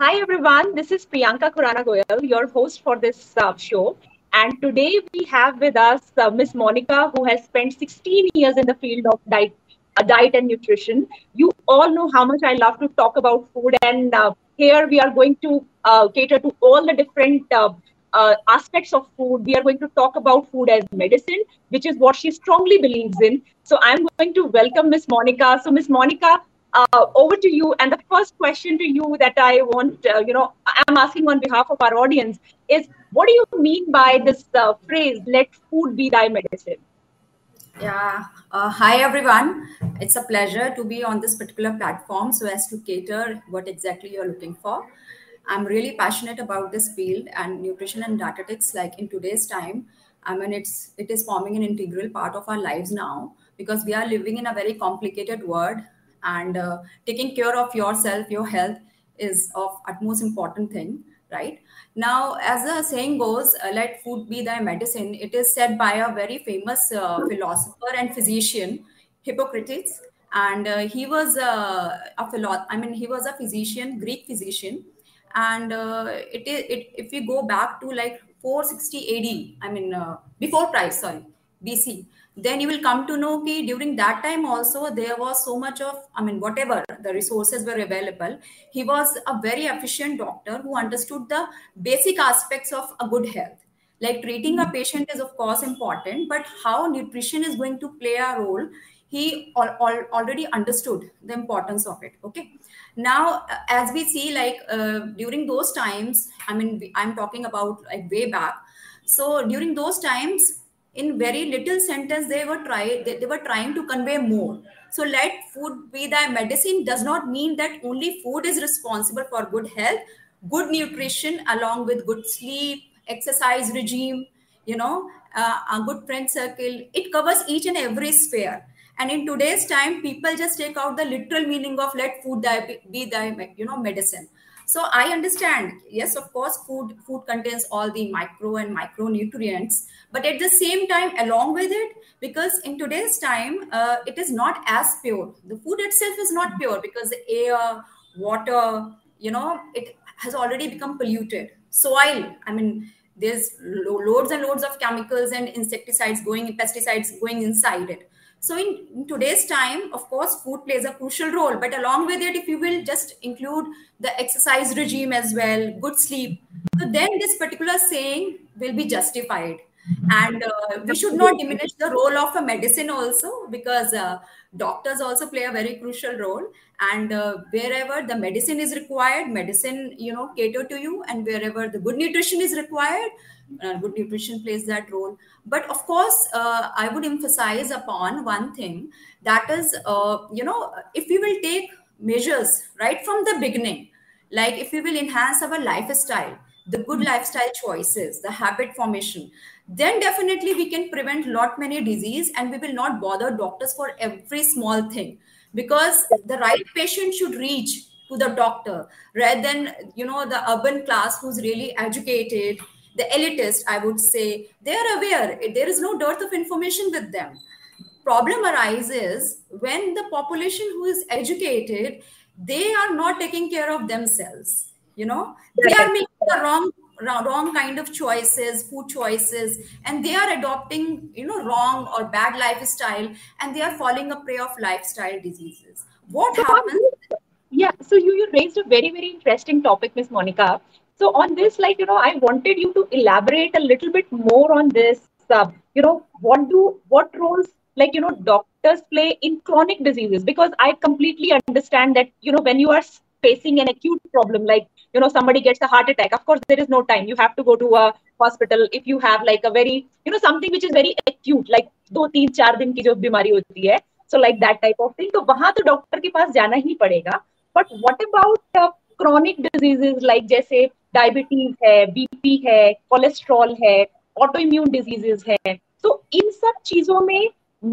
Hi, everyone. This is Priyanka Kurana Goyal, your host for this uh, show. And today we have with us uh, Miss Monica, who has spent 16 years in the field of diet, uh, diet and nutrition. You all know how much I love to talk about food, and uh, here we are going to uh, cater to all the different uh, aspects of food. We are going to talk about food as medicine, which is what she strongly believes in. So I'm going to welcome Miss Monica. So Miss Monica, uh, over to you. And the first question to you that I want, uh, you know, I'm asking on behalf of our audience is, what do you mean by this uh, phrase, "Let food be thy medicine"? Yeah. Uh, hi, everyone. It's a pleasure to be on this particular platform so as to cater what exactly you're looking for. I'm really passionate about this field and nutrition and dietetics. Like in today's time, I mean, it's it is forming an integral part of our lives now because we are living in a very complicated world and uh, taking care of yourself your health is of utmost important thing right? Now as the saying goes uh, let food be thy medicine. It is said by a very famous uh, philosopher and physician hippocrates and uh, he was uh, a philo- i mean he was a physician greek physician and uh, it is it, if we go back to like 460 ad i mean uh, before christ sorry bc then you will come to know that during that time also there was so much of i mean whatever the resources were available he was a very efficient doctor who understood the basic aspects of a good health. Like treating a patient is of course important but how nutrition is going to play a role he al- al- already understood the importance of it okay? Now as we see like uh, during those times i mean i'm talking about like way back. So during those times in very little sentence they were try they, they were trying to convey more. So let food be thy medicine does not mean that only food is responsible for good health good nutrition along with good sleep exercise regime you know uh, a good friend circle. It covers each and every sphere. And in today's time people just take out the literal meaning of let food thy, be thy you know medicine so i understand yes of course food food contains all the micro and micronutrients but at the same time along with it because in today's time uh, it is not as pure. The food itself is not pure because the air water you know it has already become polluted. Soil i mean there's lo- loads and loads of chemicals and insecticides going pesticides going inside it so in, in, today's time of course food plays a crucial role but along with it if you will just include the exercise regime as well good sleep so then this particular saying will be justified. And uh, we should not diminish the role of a medicine also because uh, doctors also play a very crucial role. And uh, wherever the medicine is required medicine you know cater to you. And wherever the good nutrition is required good nutrition plays that role. But of course uh, i would emphasize upon one thing that is uh, you know if we will take measures right from the beginning like if we will enhance our lifestyle the good lifestyle choices the habit formation then definitely we can prevent lot many disease and we will not bother doctors for every small thing. Because the right patient should reach to the doctor rather than you know the urban class who's really educated the elitist i would say they are aware. There is no dearth of information with them. Problem arises when the population who is educated they are not taking care of themselves. You know they are making the wrong wrong kind of choices food choices and they are adopting you know wrong or bad lifestyle and they are falling a prey of lifestyle diseases. What so happens yeah so you, you raised a very very interesting topic miss monica so on this like you know i wanted you to elaborate a little bit more on this uh, you know what do what roles like you know doctors play in chronic diseases because i completely understand that you know when you are facing an acute problem like you know somebody gets a heart attack of course there is no time you have to go to a hospital if you have like a very you know something which is very acute like दो तीन चार दिन की जो बीमारी होती है so like that type of thing तो वहां तो डॉक्टर के पास जाना ही पड़ेगा but what about uh, chronic diseases like जैसे डायबिटीज़ है बीपी है कोलेस्ट्रॉल है ऑटो इम्यून डिजीजेस है। तो इन सब चीज़ों में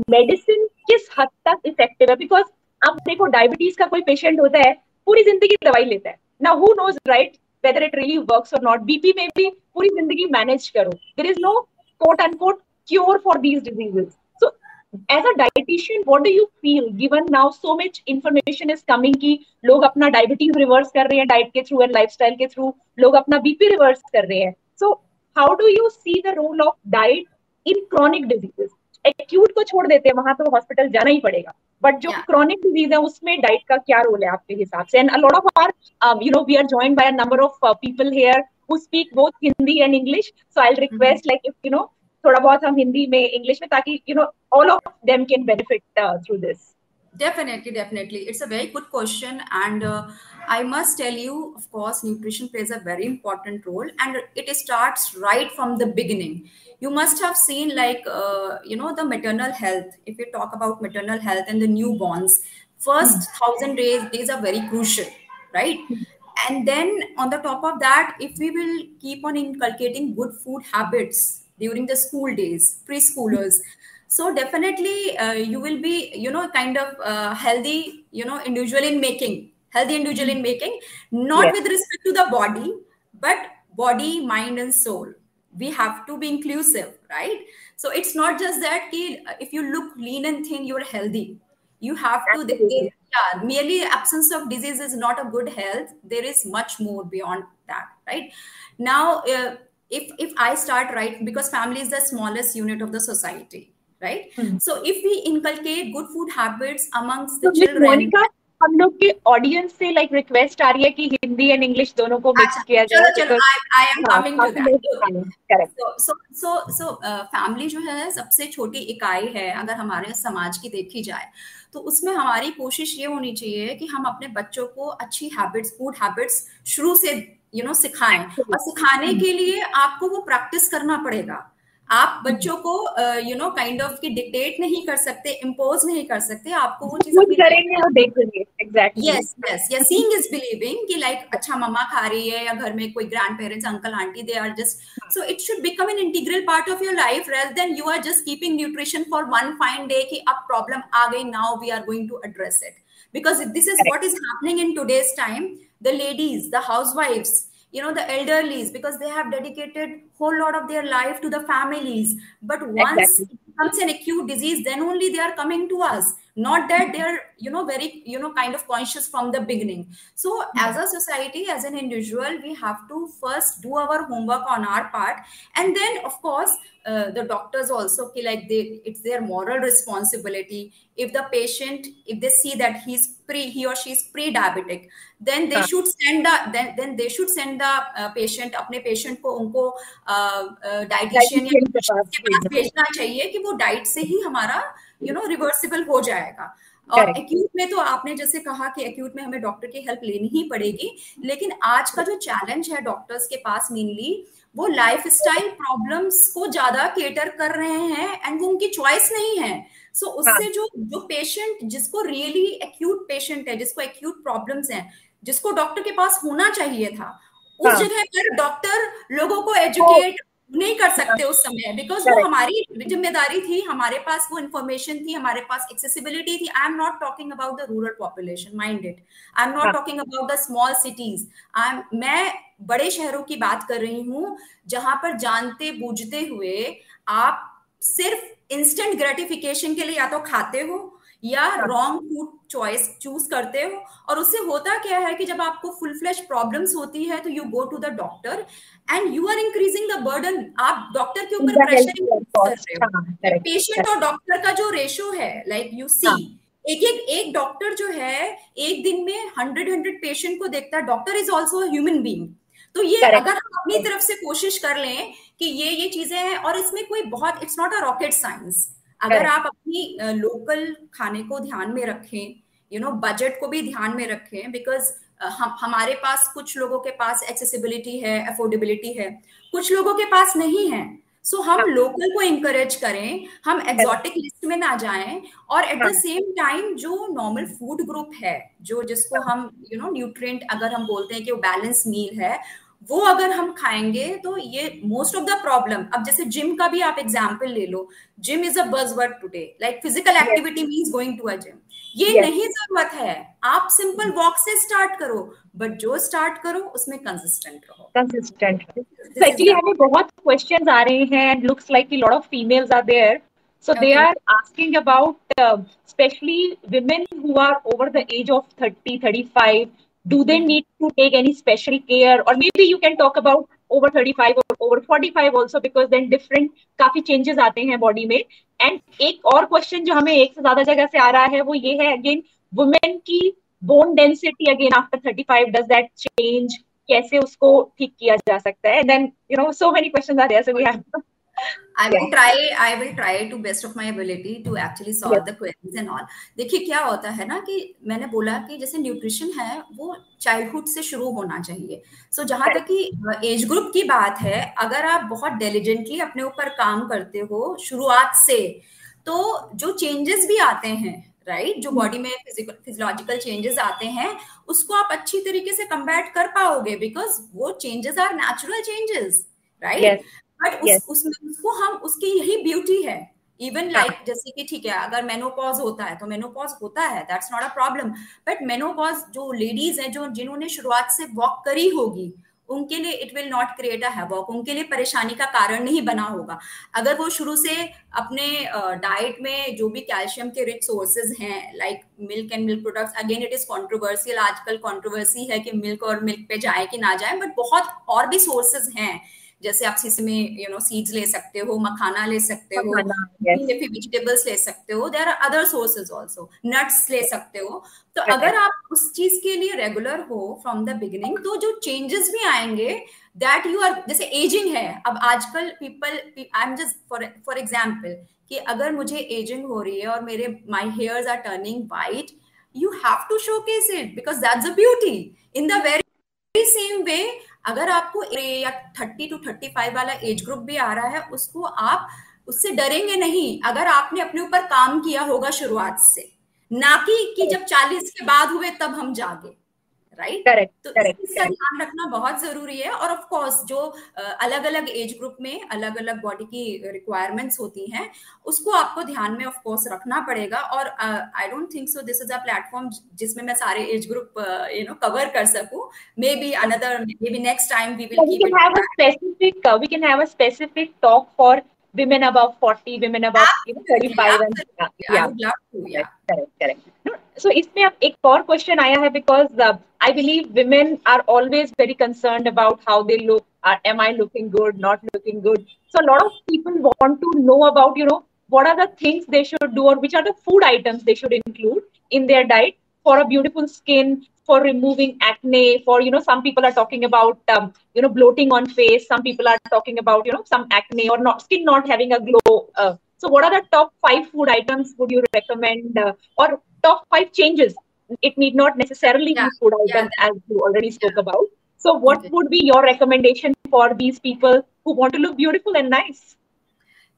मेडिसिन किस हद तक इफ़ेक्टिव है? बिकॉज़ अब देखो डायबिटीज़ का कोई पेशेंट होता है, पूरी ज़िंदगी दवाई लेता है। ना who knows right whether it really works or not? Bp में भी पूरी ज़िंदगी मैनेज करो। There is no quote unquote, cure for these diseases so as a dietitian what do you feel given now so much information is coming कि लोग अपना diabetes reverse कर रहे हैं डाइट के थ्रू एंड लाइफस्टाइल के through लोग अपना बीपी रिवर्स कर रहे हैं। So how do you see the role of diet in chronic diseases acute को छोड़ देते हैं वहाँ तो हॉस्पिटल जाना ही पड़ेगा। बट जो क्रॉनिक yeah. डिज़ीज़ है उसमें डाइट का क्या रोल है आपके हिसाब से? And a lot of are you know we are joined by a number of people here who speak both Hindi and English so I request like if you know थोड़ा बहुत हम हिंदी में इंग्लिश में ताकि you know all of them can benefit through this definitely definitely it's a very good question and uh, i must tell you of course nutrition plays a very important role and it starts right from the beginning you must have seen like uh, you know the maternal health if you talk about maternal health and the newborns first mm-hmm. thousand days days are very crucial right and then on the top of that if we will keep on inculcating good food habits during the school days preschoolers. So definitely uh, you will be you know kind of uh, healthy you know individual in making healthy individual in making not yes. with respect to the body but body mind and soul. We have to be inclusive right? So it's not just that if you look lean and thin you're healthy. You have to yeah merely absence of disease is not a good health. There is much more beyond that right? Now uh, if if i start right because family is the smallest unit of the society right? Mm-hmm. so if we inculcate good food habits amongst the so children Monica, हम लोग के audience से like request आ रही है कि Hindi and English दोनों को mix किया जाए चलो I am coming to that so so so family जो है सबसे छोटी इकाई है अगर हमारे समाज की देखी जाए तो उसमें हमारी कोशिश ये होनी चाहिए कि हम अपने बच्चों को अच्छी हैबिट्स फ़ूड हैबिट्स शुरू से यू नो सिखाएँ। और सिखाने के लिए आपको वो प्रैक्टिस करना पड़ेगा। आप बच्चों को यू नो काइंड ऑफ़ की डिक्टेट नहीं कर सकते इम्पोज नहीं कर सकते आपको वो चीज़ करेंगे और देखेंगे। Exactly yes yes yeah seeing is believing कि लाइक अच्छा मम्मा खा रही है या घर में कोई grandparents uncle aunty they are just so it should become an integral part of your life rather than you are just keeping nutrition for one fine day कि अब प्रॉब्लम आ गई now we are going to address it because this is what is happening in today's time. The ladies the housewives you know the elderlies because they have dedicated whole lot of their life to the families. But once exactly. it becomes an acute disease then only they are coming to us. Not that they're you know very you know kind of conscious from the beginning. So as a society as an individual we have to first do our homework on our part. And then of course uh, the doctors also feel like they it's their moral responsibility if the patient if they see that he's pre he or she is pre-diabetic then they should send the then then they should send the uh, patient अपने patient को उनको dietitian uh, uh, या के पास भेजना चाहिए कि वो diet से ही हमारा यू नो रिवर्सिबल हो जाएगा और एक्यूट में तो आपने जैसे कहा कि एक्यूट में हमें डॉक्टर की हेल्प लेनी ही पड़ेगी लेकिन आज का जो चैलेंज है डॉक्टर्स के पास मेनली वो लाइफ स्टाइल प्रॉब्लम्स को ज़्यादा केटर कर रहे हैं एंड वो उनकी चॉइस नहीं है सो so, उससे हाँ. जो जो पेशेंट जिसको रियली एक्यूट पेशेंट है जिसको एक्यूट प्रॉब्लम है जिसको डॉक्टर के पास होना चाहिए था उस हाँ. जगह पर डॉक्टर लोगों को एजुकेट नहीं कर सकते उस समय बिकॉज़ वो हमारी ज़िम्मेदारी थी हमारे पास वो इन्फॉर्मेशन थी हमारे पास एक्सेसिबिलिटी थी। I am not talking about the rural population mind it I am not talking about the small cities I am मैं बड़े शहरों की बात कर रही हूँ जहाँ पर जानते बूझते हुए आप सिर्फ़ इंस्टेंट ग्रेटिफिकेशन के लिए या तो खाते हो या रॉन्ग फ़ूड चॉइस चूज़ करते हो। और उससे होता क्या है कि जब आपको फुल फ्लैश प्रॉब्लम्स होती है तो you go to the doctor and you are increasing the burden आप डॉक्टर के ऊपर प्रेशर रहे हो। पेशेंट और डॉक्टर का जो रेशो है लाइक यू सी एक एक एक डॉक्टर जो है एक दिन में हंड्रेड हंड्रेड पेशेंट को देखता है। Doctor is also human being तो ये अगर हम अपनी तरफ़ से कोशिश कर लें कि ये ये चीज़ें हैं और इसमें कोई बहुत it's not a rocket science अगर आप अपनी लोकल खाने को ध्यान में रखें यू नो बजट को भी ध्यान में रखें बिकॉज़ हम हमारे पास कुछ लोगों के पास एक्सेसिबिलिटी है अफोर्डेबिलिटी है कुछ लोगों के पास नहीं है सो so, हम लोकल हाँ। को इंकरेज करें हम एक्सोटिक लिस्ट में ना जाएँ और एट द सेम टाइम जो नॉर्मल फ़ूड ग्रुप है जो जिसको हाँ। हम यू नो न्यूट्रिएंट अगर हम बोलते हैं कि वो बैलेंस मील है वो अगर हम खाएँगे तो ये मोस्ट ऑफ़ द प्रॉब्लम अब जैसे जिम का भी आप एग्ज़ाम्पल ले लो gym is a buzzword today like physical activity means going to a gym ये yes. नहीं ज़रूरत है आप सिंपल वॉक से स्टार्ट करो बट जो स्टार्ट करो उसमें कंसिस्टेंट रहो कंसिस्टेंट एक्चुअली हमें बहुत क्वेश्चंस आ रहे हैं and looks like lot of females are there So okay. they are asking about, uh, especially women who are over the age of 30, 35. Do they mm-hmm. need to take any special care? Or maybe you can talk about over 35 or over 45 also because then different काफ़ी changes आते हैं body में. And एक और question जो हमें एक से ज़्यादा जगह से आ रहा है वो ये है again women की bone density again after 35 does that change? कैसे उसको ठीक किया जा सकता है? Then you know so many questions are there so we have I will try. I will try to best of my ability to actually solve yes. the queries and all. देखिए क्या होता है ना कि मैंने बोला कि जैसे न्यूट्रिशन है वो चाइल्डहुड से शुरू होना चाहिए सो so, जहाँ तक कि एज ग्रुप की बात है अगर आप बहुत डेलीजेंटली अपने ऊपर काम करते हो शुरुआत से तो जो चेंजेस भी आते हैं राइट right? जो बॉडी में फिजियोलॉजिकल चेंजेस आते हैं उसको आप अच्छी तरीके से कम्बैट कर पाओगे बिकॉज़ वो changes are natural changes right but उस, yes. उसमें उसको हम उसकी यही ब्यूटी है। इवन लाइक like, जैसे कि ठीक है अगर मेनोपॉज होता है तो मेनोपॉज होता है that's not a problem but menopause जो लेडीज़ हैं जो जिन्होंने शुरुआत से वॉक करी होगी उनके लिए it will not create a havoc उनके लिए परेशानी का कारण नहीं बना होगा। अगर वो शुरू से अपने डाइट में जो भी कैल्शियम के रिच सोर्सेज हैं like milk and milk products again it is controversial आजकल कॉन्ट्रोवर्सी है कि मिल्क और मिल्क पे जाए कि ना जाए बट बहुत और भी सोर्सेज हैं। जैसे आप इसमें यू नो सीड्स ले सकते हो मखाना ले सकते हो वेजिटेबल्स ले सकते हो there are other sources also nuts ले सकते हो। तो अगर आप उस चीज़ के लिए रेगुलर हो फ्रॉम द बिगिनिंग तो जो चेंजेस भी आएँगे दैट यू आर जैसे एजिंग है अब आजकल people I am just for for example कि अगर मुझे एजिंग हो रही है और मेरे my hairs are turning white you have to showcase it because that's a beauty in the very same way अगर आपको या थर्टी टू थर्टी फाइव वाला एज ग्रुप भी आ रहा है, उसको आप, उससे डरेंगे नहीं। अगर आपने अपने ऊपर काम किया होगा शुरुआत से, ना कि कि जब चालीस के बाद हुए तब हम जागे। राइट करेक्ट तो इसका ध्यान रखना बहुत ज़रूरी है और ऑफ़ कोर्स जो अलग अलग एज ग्रुप में अलग अलग बॉडी की रिक्वायरमेंट्स होती हैं उसको आपको ध्यान में ऑफ़ कोर्स रखना पड़ेगा और I don't think so this is a platform जिसमें मैं सारे age group you know cover कर सकूँ। Maybe another maybe next time we will keep it specific we can have a specific talk for women above 40 women above you know, 35 and yeah, yeah. I would love to yeah. Correct correct. so इसमें अब एक और question आया है because uh, I believe women are always very concerned about how they look uh, am I looking good not looking good so a lot of people want to know about you know what are the things they should do or which are the food items they should include in their diet for a beautiful skin for removing acne for you know some people are talking about um, you know bloating on face some people are talking about you know some acne or not skin not having a glow uh, so what are the top five food items would you recommend uh, or top five changes it need not necessarily yeah. be food items yeah. as you already spoke yeah. about so what okay. would be your recommendation for these people who want to look beautiful and nice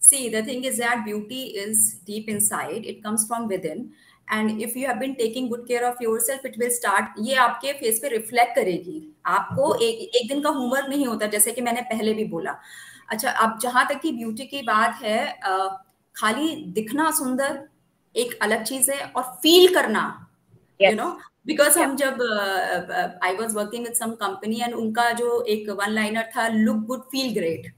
see the thing is that beauty is deep inside it comes from within and if you have been taking good care of yourself it will start ये आपके face पे reflect करेगी आपको एक एक दिन का homework नहीं होता जैसे कि मैंने पहले भी बोला अच्छा अब जहाँ तक की ब्यूटी की बात है खाली दिखना सुंदर एक अलग चीज़ है और फील करना यू नो बिकॉज़ हम जब I was working with some company and उनका जो एक वन लाइनर था look good feel great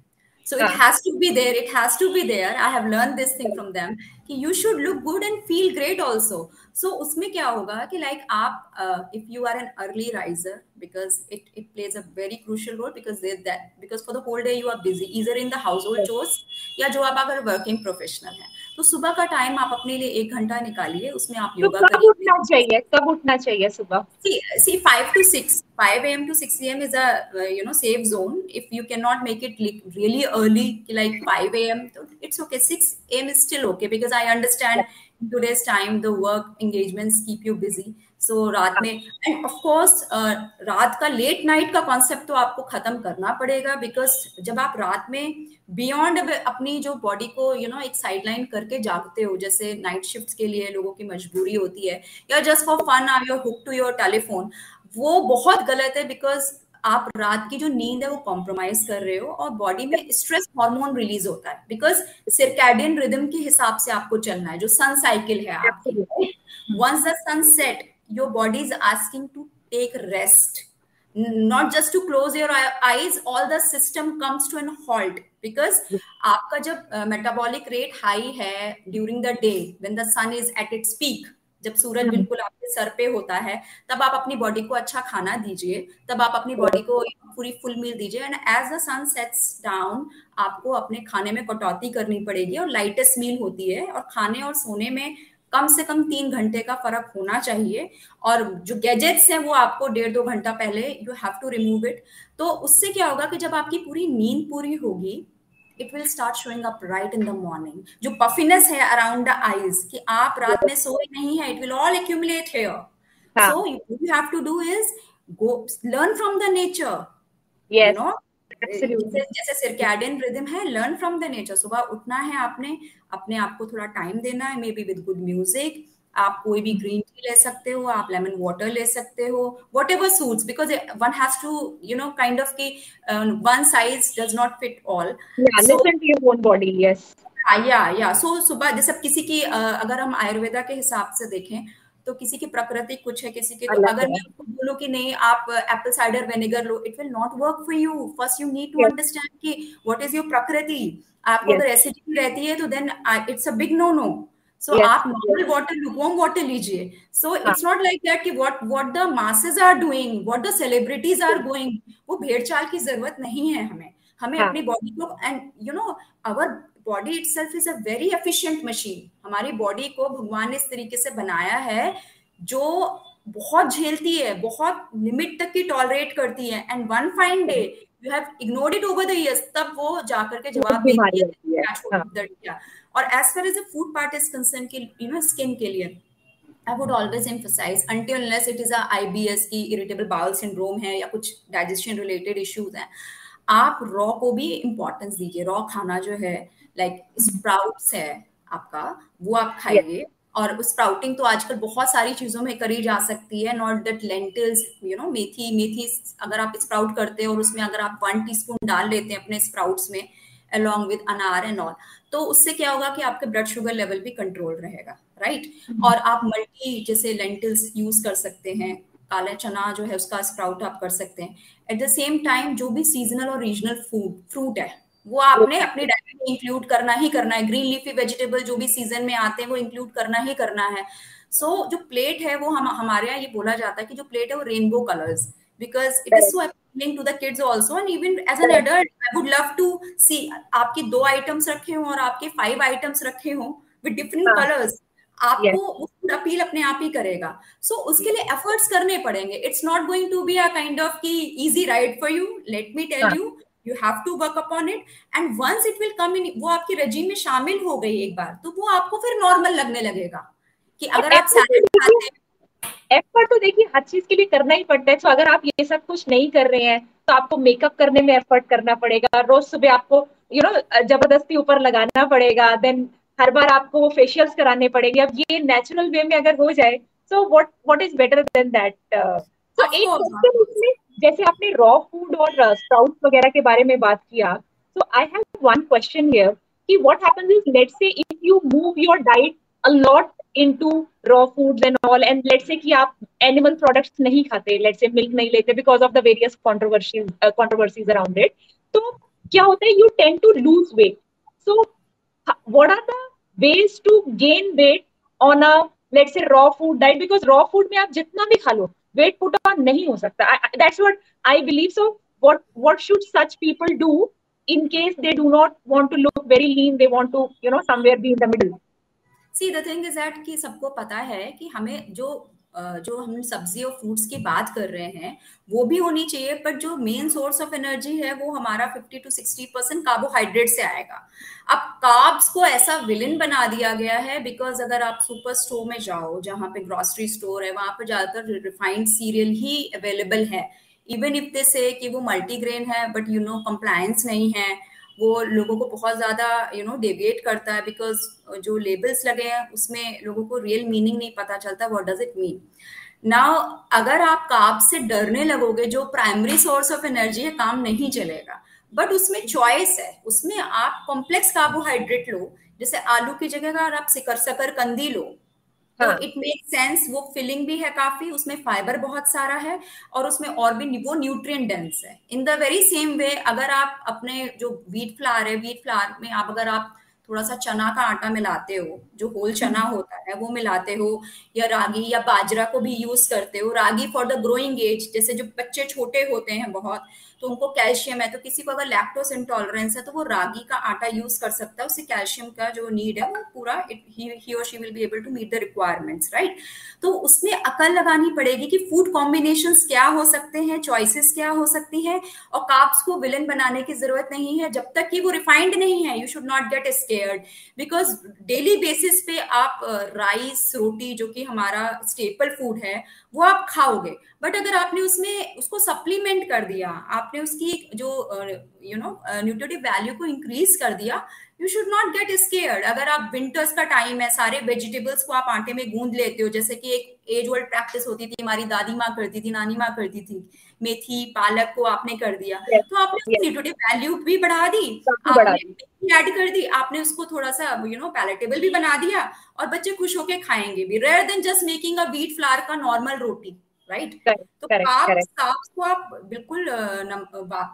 so it has to be there it has to be there I have learn this thing from them कि you should look good and feel great also so उसमें क्या होगा कि like आप if you are an early riser because it it plays a very crucial role because for the whole day you are busy either in the household chores या जो आप अगर working professional है। तो सुबह का टाइम आप अपने लिए एक घंटा निकालिए उसमें आप योगा तो कब उठना चाहिए? कब उठना चाहिए सुबह? See five to six five AM to six AM is a you know safe zone if you can not make it really early like five AM तो it's okay six AM is still okay because I understand today's time the work engagements keep you busy. So so, रात में end of course रात का late night का concept तो आपको खत्म करना पड़ेगा बिकॉज़ जब आप रात में बियॉन्ड अपनी जो बॉडी को यू you नो know, एक साइडलाइन करके जागते हो जैसे नाइट शिफ्ट के लिए लोगों की मजबूरी होती है या just for fun are your hook to your telephone वो बहुत गलत है बिकॉज़ आप रात की जो नींद है वो कॉम्प्रोमाइज कर रहे हो और बॉडी में स्ट्रेस हार्मोन रिलीज़ होता है। बिकॉज़ सिरकैडियन रिदम के हिसाब से आपको चलना है जो सन साइकिल है आपकी once the sun set your body is asking to take rest not just to close your eyes all the system comes to an halt because आपका जब metabolic rate high है during the day when the sun is at its peak जब सूरज hmm. बिल्कुल आपके sir पे होता है तब आप अपनी बॉडी को अच्छा खाना दीजिए तब आप अपनी बॉडी को पूरी फुल मील दीजिए and as the sun sets down आपको अपने खाने में कटौती करनी पड़ेगी और लाइटेस्ट मील होती है और खाने और सोने में कम से कम तीन घंटे का फ़र्क होना चाहिए और जो गैजेट्स हैं वो आपको डेढ़ दो घंटा पहले you have to remove it तो उससे क्या होगा कि जब आपकी पूरी नींद पूरी होगी it will start showing up right in the morning जो पफिनेस है अराउंड द आईज कि आप रात में सोए नहीं है it will all accumulate here so you have to do is go learn from the nature you know जैसे सिरकैडियन रिदम है लर्न फ्रॉम द नेचर सुबह उठना है आपने अपने आप को थोड़ा टाइम देना है maybe with good music आप कोई भी ग्रीन टी ले सकते हो आप लेमन वाटर ले सकते हो whatever suits because one has to you know kind of की one size does not fit all body yes yeah yeah so सुबह जैसे किसी की uh, अगर हम आयुर्वेदा के हिसाब से देखें तो किसी की प्रकृति कुछ है किसी की तो अगर मैं आपको बोलूँ कि नहीं आप apple cider vinegar low it will not work for you first you need to understand कि व्हाट इज़ योर प्रकृति? आपको अगर एसिडिटी रहती है तो then it's a big no no so आप नॉर्मल वाटर लुकवॉर्म वाटर लीजिए। So it's not like that कि what what the masses are doing what the celebrities are going वो भेड़ चाल की ज़रूरत नहीं है हमें। हमें हाँ. अपनी बॉडी को and you know our body itself is a very efficient machine हमारी बॉडी को भगवान ने इस तरीके से बनाया है जो बहुत झेलती है बहुत लिमिट तक की टॉलरेट करती है। And one fine day you have ignored it over the years तब वो जाकर के जवाब देती है हाँ। और as far as a food part is concern की यू नो स्किन के लिए I would always emphasize until unless it is I B S की इरिटेबल बाउल सिंड्रोम है या कुछ डाइजेशन रिलेटेड इश्यूज़ हैं आप रॉ को भी इम्पोर्टेंस दीजिए। रॉ खाना जो है लाइक स्प्राउट्स है आपका वो आप खाइए और स्प्राउटिंग तो आजकल बहुत सारी चीज़ों में करी जा सकती है not that lentils you know मेथी मेथी अगर आप स्प्राउट करते हैं और उसमें अगर आप वन टीस्पून डाल लेते हैं अपने स्प्राउट्स में अलॉन्ग विद अनार एंड ऑल तो उससे क्या होगा कि आपके ब्लड शुगर लेवल भी कंट्रोल रहेगा राइट right? mm-hmm. और आप मल्टी जैसे लेंटिल्स यूज़ कर सकते हैं काला चना जो है उसका स्प्राउट आप कर सकते हैं एट द सेम टाइम जो भी सीजनल और रीजनल फ़ूड फ्रूट है वो आपने अपनी डाइट में इंक्लूड करना ही करना है। ग्रीन लीफी वेजिटेबल जो भी सीज़न में आते हैं वो इंक्लूड करना ही करना है। सो so, जो प्लेट है वो हम हमारे यहाँ ये बोला जाता है कि जो प्लेट है वो rainbow colours because it is so appealing to the kids also and even as an adult i would love to see आपके दो आइटम्स रखे हों और आपके फाइव आइटम्स रखे हो विद डिफरेंट कलर्स आपको फ़ूड अपील अपने आप ही करेगा। सो so, उसके लिए एफर्ट्स करने पड़ेंगे। It's not going to be a kind of की easy ride for you let me tell you you have to work upon it and once it will come in वो आपके रजीम में शामिल हो गई एक बार तो वो आपको फिर नॉर्मल लगने लगेगा कि अगर आप सैलड खाते हैं एफर्ट तो देखिए हर चीज़ के लिए करना ही पड़ता है। तो अगर आप ये सब कुछ नहीं कर रहे हैं तो आपको मेकअप करने में एफर्ट करना पड़ेगा। रोज सुबह आपको यू you नो know, ज़बरदस्ती ऊपर लगाना पड़ेगा। देन हर बार आपको फेशियल्स कराने पड़ेंगे। अब ये नेचुरल वे में अगर हो जाए so what what is better than that so एक जैसे आपने रॉ फ़ूड और स्प्राउट uh, वगैरह के बारे में बात किया so I have one question here कि what happens is let's say if you move your diet a lot into raw foods and all and let's say कि आप एनिमल प्रोडक्ट्स नहीं खाते लेट्स से मिल्क नहीं लेते because of the various controversies controversies around it तो क्या होता है you tend to lose weight so what are the ways to gain weight on a let's say raw food diet because raw food में आप जितना भी खा लो weight put on नहीं हो सकता। That's what I believe so should such people do in case they do not want to look very lean they want to you know somewhere be in the middle see the thing is that कि सबको पता है कि हमें जो जो हम सब्ज़ी और फ्रूट्स की बात कर रहे हैं, वो भी होनी चाहिए पर जो मेन सोर्स ऑफ़ एनर्जी है, वो हमारा 50 टू 60 परसेंट कार्बोहाइड्रेट से आएगा। अब कार्ब्स को ऐसा विलन बना दिया गया है बिकॉज़ अगर आप सुपर स्टोर में जाओ, जहाँ पे ग्रॉसरी स्टोर है, वहाँ पर ज़्यादातर रिफाइंड सीरियल ही अवेलेबल है। इवन इफ़ दे से कि वो मल्टीग्रेन है बट यू नो कंप्लायंस नहीं है वो लोगों को बहुत ज़्यादा यू नो डेविएट करता है बिकॉज़ जो लेबल्स लगे हैं, उसमें लोगों को रियल मीनिंग नहीं पता चलता what does it mean now अगर आप काब से डरने लगोगे, जो प्राइमरी सोर्स ऑफ़ एनर्जी है, काम नहीं चलेगा। बट उसमें चॉइस है। उसमें आप कॉम्प्लेक्स कार्बोहाइड्रेट लो, जैसे आलू की जगह अगर आप सिकर सकर कंदी लो तो इट मेक सेंस वो फिलिंग भी है काफ़ी उसमें फाइबर बहुत सारा है और उसमें और भी वो न्यूट्रिएंट डेंस है in the very same way अगर आप अपने जो व्हीट फ्लावर है व्हीट फ्लावर में आप अगर आप थोड़ा सा चना का आटा मिलाते हो जो होल चना हम्म। होता है वो मिलाते हो या रागी या बाजरा को भी यूज़ करते हो ragi for the growing age जैसे जो बच्चे छोटे होते हैं बहुत तो उनको कैल्शियम है तो किसी को अगर लैक्टोस इंटॉलरेंस है तो वो रागी का आटा यूज़ कर सकता है उससे कैल्शियम का जो नीड है, वो पूरा ही और she will be able to meet the requirements right तो उसमें अकल लगानी पड़ेगी कि फ़ूड कॉम्बिनेशन क्या हो सकते हैं चॉइसेस क्या हो सकती है, और काप्स को विलन बनाने की ज़रूरत नहीं है, जब तक कि वो रिफाइंड नहीं है you should not get scared because daily basis पे आप राइस रोटी, जो कि हमारा स्टेपल फ़ूड है वो आप खाओगे। बट अगर आपने उसमें उसको सप्लीमेंट कर दिया, आपने उसकी जो यू नो न्यूट्रिटिव वैल्यू को इंक्रीज कर दिया you should not get scared अगर आप विंटर्स का टाइम है, सारे वेजिटेबल्स को आप आटे में गूंद लेते हो, जैसे कि एक एज ओल्ड प्रैक्टिस होती थी, हमारी दादी माँ करती थी, नानी माँ करती थी मेथी पालक को आपने कर दिया। Yes, तो आपने yes. न्यूट्रिटिव वैल्यू भी बढ़ा दी आपने ऐड कर दी आपने उसको थोड़ा सा यू नो पैलेटेबल भी बना दिया और बच्चे खुश होके खाएँगे भी rare than just making a wheat flour का नॉर्मल रोटी राइट तो आप साफ़ को आप बिल्कुल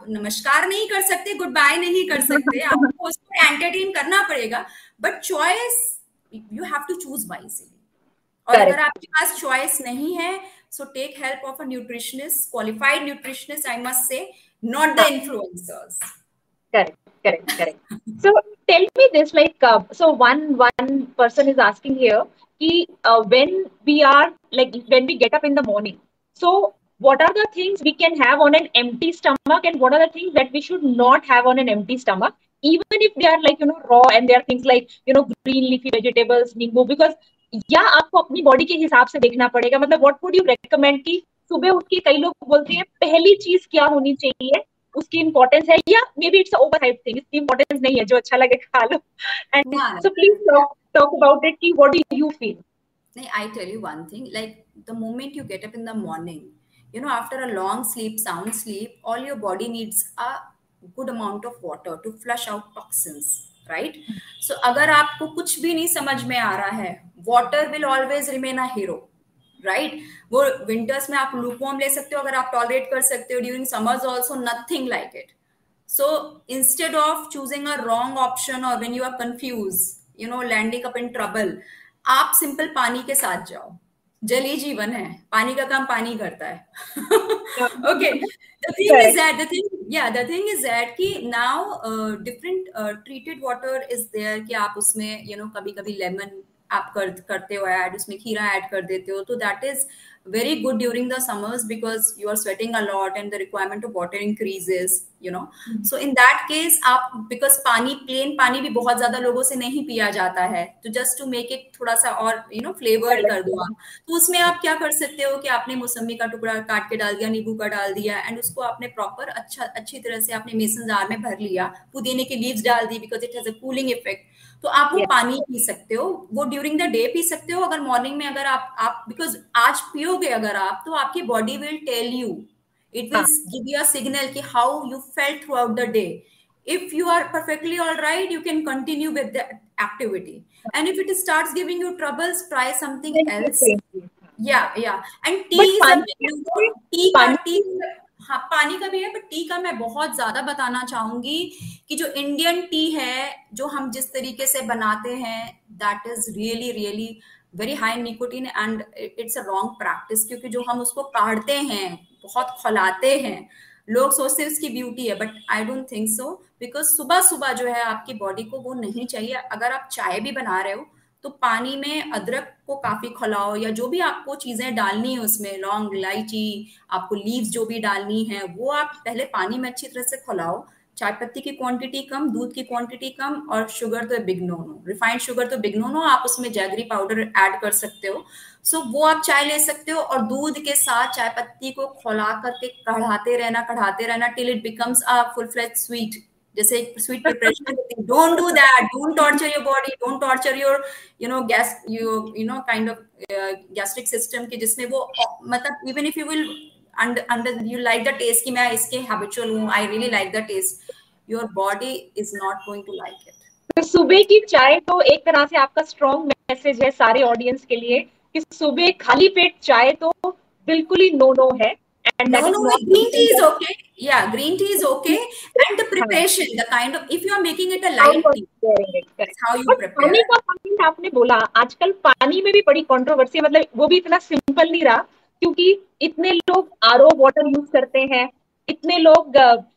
नमस्कार नहीं कर सकते गुड बाय नहीं कर सकते आपको उसको एंटरटेन करना पड़ेगा but choice you have to choose wisely और अगर आपके पास चॉइस नहीं है so take help of a nutritionist qualified nutritionist I must say not the influencers correct correct correct so tell me this like uh, so one one person is asking here ki, uh, when we are like when we get up in the morning So, what are the things we can have on an empty stomach, and what are the things that we should not have on an empty stomach? Even if they are like you know raw and they are things like you know green leafy vegetables, नींबू because या आपको अपनी body के हिसाब से देखना पड़ेगा मतलब व्हाट वुड यू रेकमेंड कि सुबह उठ के कई लोग बोलते हैं पहली चीज़ क्या होनी चाहिए उसकी इंपॉर्टेंस है या maybe it's over thing इसकी इंपॉर्टेंस नहीं है जो अच्छा लगे खा लो and so please talk talk about it कि what do you feel I tell you one thing like the moment you get up in the morning, you know, after a long sleep, sound sleep, all your body needs a good amount of water to flush out toxins. Right so अगर आपको कुछ भी नहीं समझ में आ रहा है water will always remain a hero right वो विंटर्स में आप लूपवॉर्म ले सकते हो अगर आप टॉलरेट कर सकते हो during summers also nothing like it so instead of choosing a wrong option और when you are confuse you know landing up in trouble आप सिंपल पानी के साथ जाओ। जल ही जीवन है पानी का काम पानी करता है। Okay the thing is that the thing या द थिंग इज़ दैट कि different uh, treated water is there कि आप उसमें you know कभी कभी lemon आप कर, करते हो ऐड उसमें खीरा ऐड कर देते हो तो that is very good during the summers because you are sweating a lot and the requirement of water know. Mm-hmm. so in that case आप बिकॉज़ पानी प्लेन पानी भी बहुत ज़्यादा लोगों से नहीं पिया जाता है तो जस्ट टू मेक इट थोड़ा सा और यू नो फ्लेवर्ड कर दो आप। तो उसमें आप क्या कर सकते हो कि आपने मौसमी का टुकड़ा काट के डाल दिया नींबू का डाल दिया एंड उसको आपने प्रॉपर अच्छा अच्छी तरह से आपने मेसन जार में भर लिया पुदीने की लीव्स डाल दी because it has a cooling effect तो आप वो पानी पी सकते हो वो ड्यूरिंग द डे पी सकते हो अगर मॉर्निंग में अगर आप आप बिकॉज़ आज पियोगे अगर आप तो आपकी body will tell you it will give you a signal कि how you felt throughout the day if you are perfectly all right you can continue with the activity and if it starts giving you troubles try something else yeah yeah and tea is a tea, tea हाँ पानी का भी है but T का मैं बहुत ज़्यादा बताना चाहूँगी कि जो इंडियन टी है जो हम जिस तरीके से बनाते हैं that is really really very high nicotine and it's a wrong practice क्योंकि जो हम उसको काढ़ते हैं बहुत खौलाते हैं। लोग सोचते हैं उसकी ब्यूटी है but I don't think so because सुबह सुबह जो है आपकी बॉडी को वो नहीं चाहिए। अगर आप चाय भी बना रहे हो तो पानी में अदरक को काफ़ी खोलाओ, या जो भी आपको चीज़ें डालनी है उसमें, लौंग, इलायची, आपको लीव्स जो भी डालनी है, वो आप पहले पानी में अच्छी तरह से खिलाओ। चाय पत्ती की क्वांटिटी कम दूध की क्वांटिटी कम और शुगर तो big no no refined sugar तो बिग नो नो आप उसमें जैगरी पाउडर ऐड कर सकते हो। सो so, वो आप चाय ले सकते हो और दूध के साथ चाय पत्ती को खोला करके कढ़ाते रहना कढ़ाते रहना till it becomes a full fledge sweet जैसे एक sweet preparation don't do that don't torture your body don't torture your you know gas you you know kind of gastric system की जिसमें वो मतलब even if you will under you like the taste कि मैं इसके habitual हूँ I really like the taste your body is not going to like it सुबह की चाय तो एक तरह से आपका स्ट्रॉन्ग मैसेज है सारे ऑडियंस के लिए कि सुबह खाली पेट चाय तो बिल्कुल ही नो नो है and no, no, no green tea is okay. Yeah, green tea is okay. And the preparation, the kind of if you are making it a light tea, that's how you prepare. पानी का point आपने बोला आजकल पानी में भी बड़ी controversy मतलब वो भी इतना सिंपल नहीं रहा क्योंकि इतने लोग आर वाटर यूज़ करते हैं, इतने लोग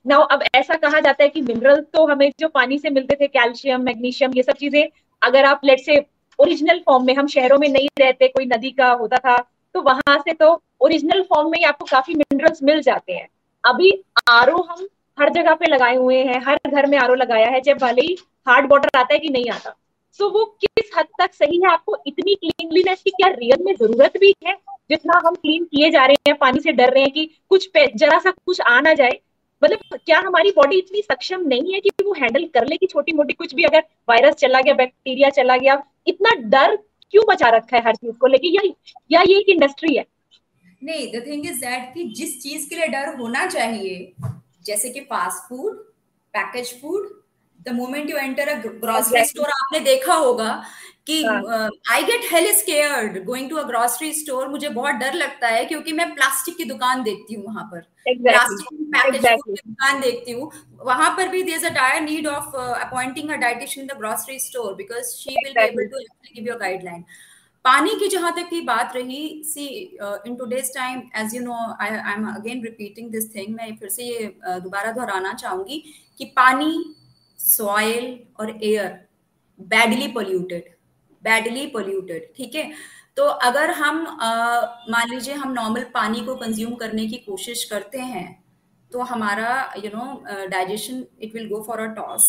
नाउ अब ऐसा कहा जाता है कि मिनरल तो हमें जो पानी से मिलते थे कैल्शियम मैग्नीशियम ये सब चीज़ें, अगर आप लेट से ओरिजिनल फॉर्म में, हम शहरों में नहीं रहते, कोई नदी का होता था तो वहाँ से तो ओरिजिनल फॉर्म में ही आपको काफ़ी मिनरल्स मिल जाते हैं। अभी आर हम हर जगह पे लगाए हुए हैं, हर घर में आर लगाया है, जब भले ही हार्ड वाटर आता है कि नहीं आता। सो so, वो किस हद तक सही है? आपको इतनी क्लीनलीनेस की क्या रियल में ज़रूरत भी है? जितना हम क्लीन किए जा रहे हैं पानी से डर रहे हैं कि कुछ जरा सा कुछ आ ना जाए। मतलब क्या हमारी बॉडी इतनी सक्षम नहीं है कि वो हैंडल कर ले कि छोटी मोटी कुछ भी अगर वायरस चला गया बैक्टीरिया चला गया इतना डर क्यों बचा रखा है हर चीज़ को लेके? या, या ये एक इंडस्ट्री है? नहीं द थिंग इज़ दैट कि जिस चीज़ के लिए डर होना चाहिए जैसे कि fast food package food the moment you enter a grocery store आपने देखा होगा कि I get hell scared going to a grocery store मुझे बहुत डर लगता है क्योंकि मैं प्लास्टिक की दुकान देखती हूँ वहाँ पर। प्लास्टिक पैकेज की दुकान देखती हूँ। वहाँ पर भी there a dire need of appointing a dietitian in the grocery store because she will be able to give you guideline पानी की जहाँ तक की बात रही see in today's time as you know I I am again repeating this thing मैं फिर से ये दोबारा दोहराना चाहूँगी कि पानी सॉइल और air badly polluted badly polluted ठीक है? तो अगर हम मान लीजिए हम नॉर्मल पानी को कंज्यूम करने की कोशिश करते हैं तो हमारा you know digestion it will go for a toss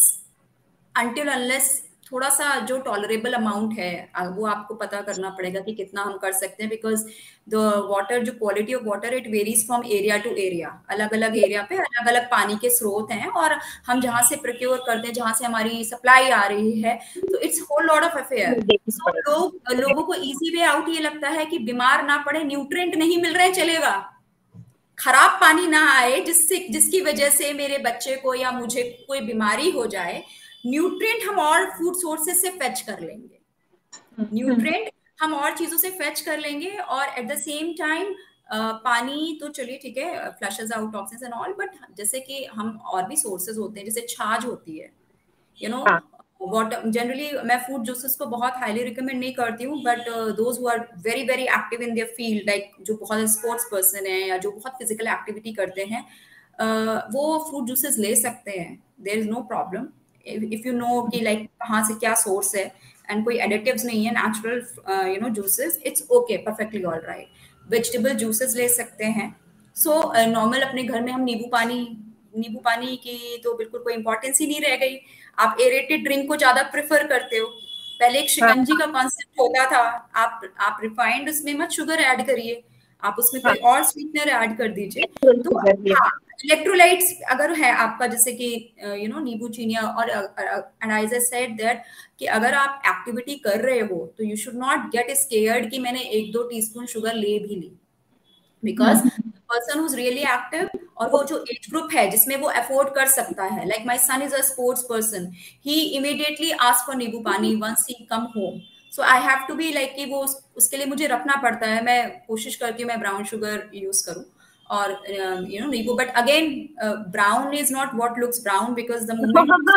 until unless थोड़ा सा जो टॉलरेबल अमाउंट है वो आपको पता करना पड़ेगा कि कितना हम कर सकते हैं बिकॉज़ द वाटर जो quality of water it varies from area to area अलग अलग एरिया पे अलग अलग पानी के स्रोत हैं और हम जहाँ से प्रोक्योर करते हैं जहाँ से हमारी सप्लाई आ रही है तो it's whole lot of affair so लोग लोगों को इजी वे आउट ये लगता है कि बीमार ना पड़े न्यूट्रेंट नहीं मिल रहे चलेगा। खराब पानी ना आए जिससे जिसकी वजह से मेरे बच्चे को या मुझे कोई बीमारी हो जाए न्यूट्रिएंट हम और फ़ूड सोर्सेज से फेच कर लेंगे। न्यूट्रिएंट हम्म। हम और चीज़ों से फेच कर लेंगे और एट द सेम टाइम पानी तो चलिए ठीक है flushes out toxins and all but जैसे कि हम और भी सोर्सेज होते हैं जैसे छाछ होती है यू नो वाटर जनरली मैं फ़ूड जूसेस को बहुत हाईली रिकमेंड नहीं करती हूँ but those who are very very active in their field like जो बहुत स्पोर्ट्स पर्सन है या जो बहुत फ़िज़िकल एक्टिविटी करते हैं uh, वो फ्रूट जूसेस ले सकते हैं there is no problem if you know कि लाइक कहाँ से क्या सोर्स है एंड कोई एडिटिव्स नहीं है natural you know juices it's okay perfectly all right vegetable juices ले सकते हैं. सो so, नॉर्मल uh, अपने घर में हम नींबू पानी नींबू पानी की तो बिल्कुल कोई इंपॉर्टेंस ही नहीं रह गई. आप एरेटेड ड्रिंक को ज़्यादा प्रेफर करते हो. पहले एक शिकंजी का कॉन्सेप्ट होता था. आप आप रिफाइंड उसमें मत शुगर ऐड करिए. आप उसमें कोई हाँ। और स्वीटनर ऐड कर दीजिए. तो हाँ। इलेक्ट्रोलाइट्स अगर है आपका जैसे कि यू नो नींबू चीनिया और एंड आई सेड दैट कि अगर आप एक्टिविटी कर रहे हो तो you should not get scared कि मैंने एक दो टीस्पून शुगर ले भी ली। Because person whose really active और वो जो एज ग्रुप है जिसमें वो अफोर्ड कर सकता है like my son is a sports person he immediately ask for नींबू पानी once he come home so I have to be like कि वो उसके लिए मुझे रखना पड़ता है मैं कोशिश करके मैं ब्राउन शुगर यूज़ करूँ। Or um, you know नींबू but again uh, brown is not what looks brown because the moment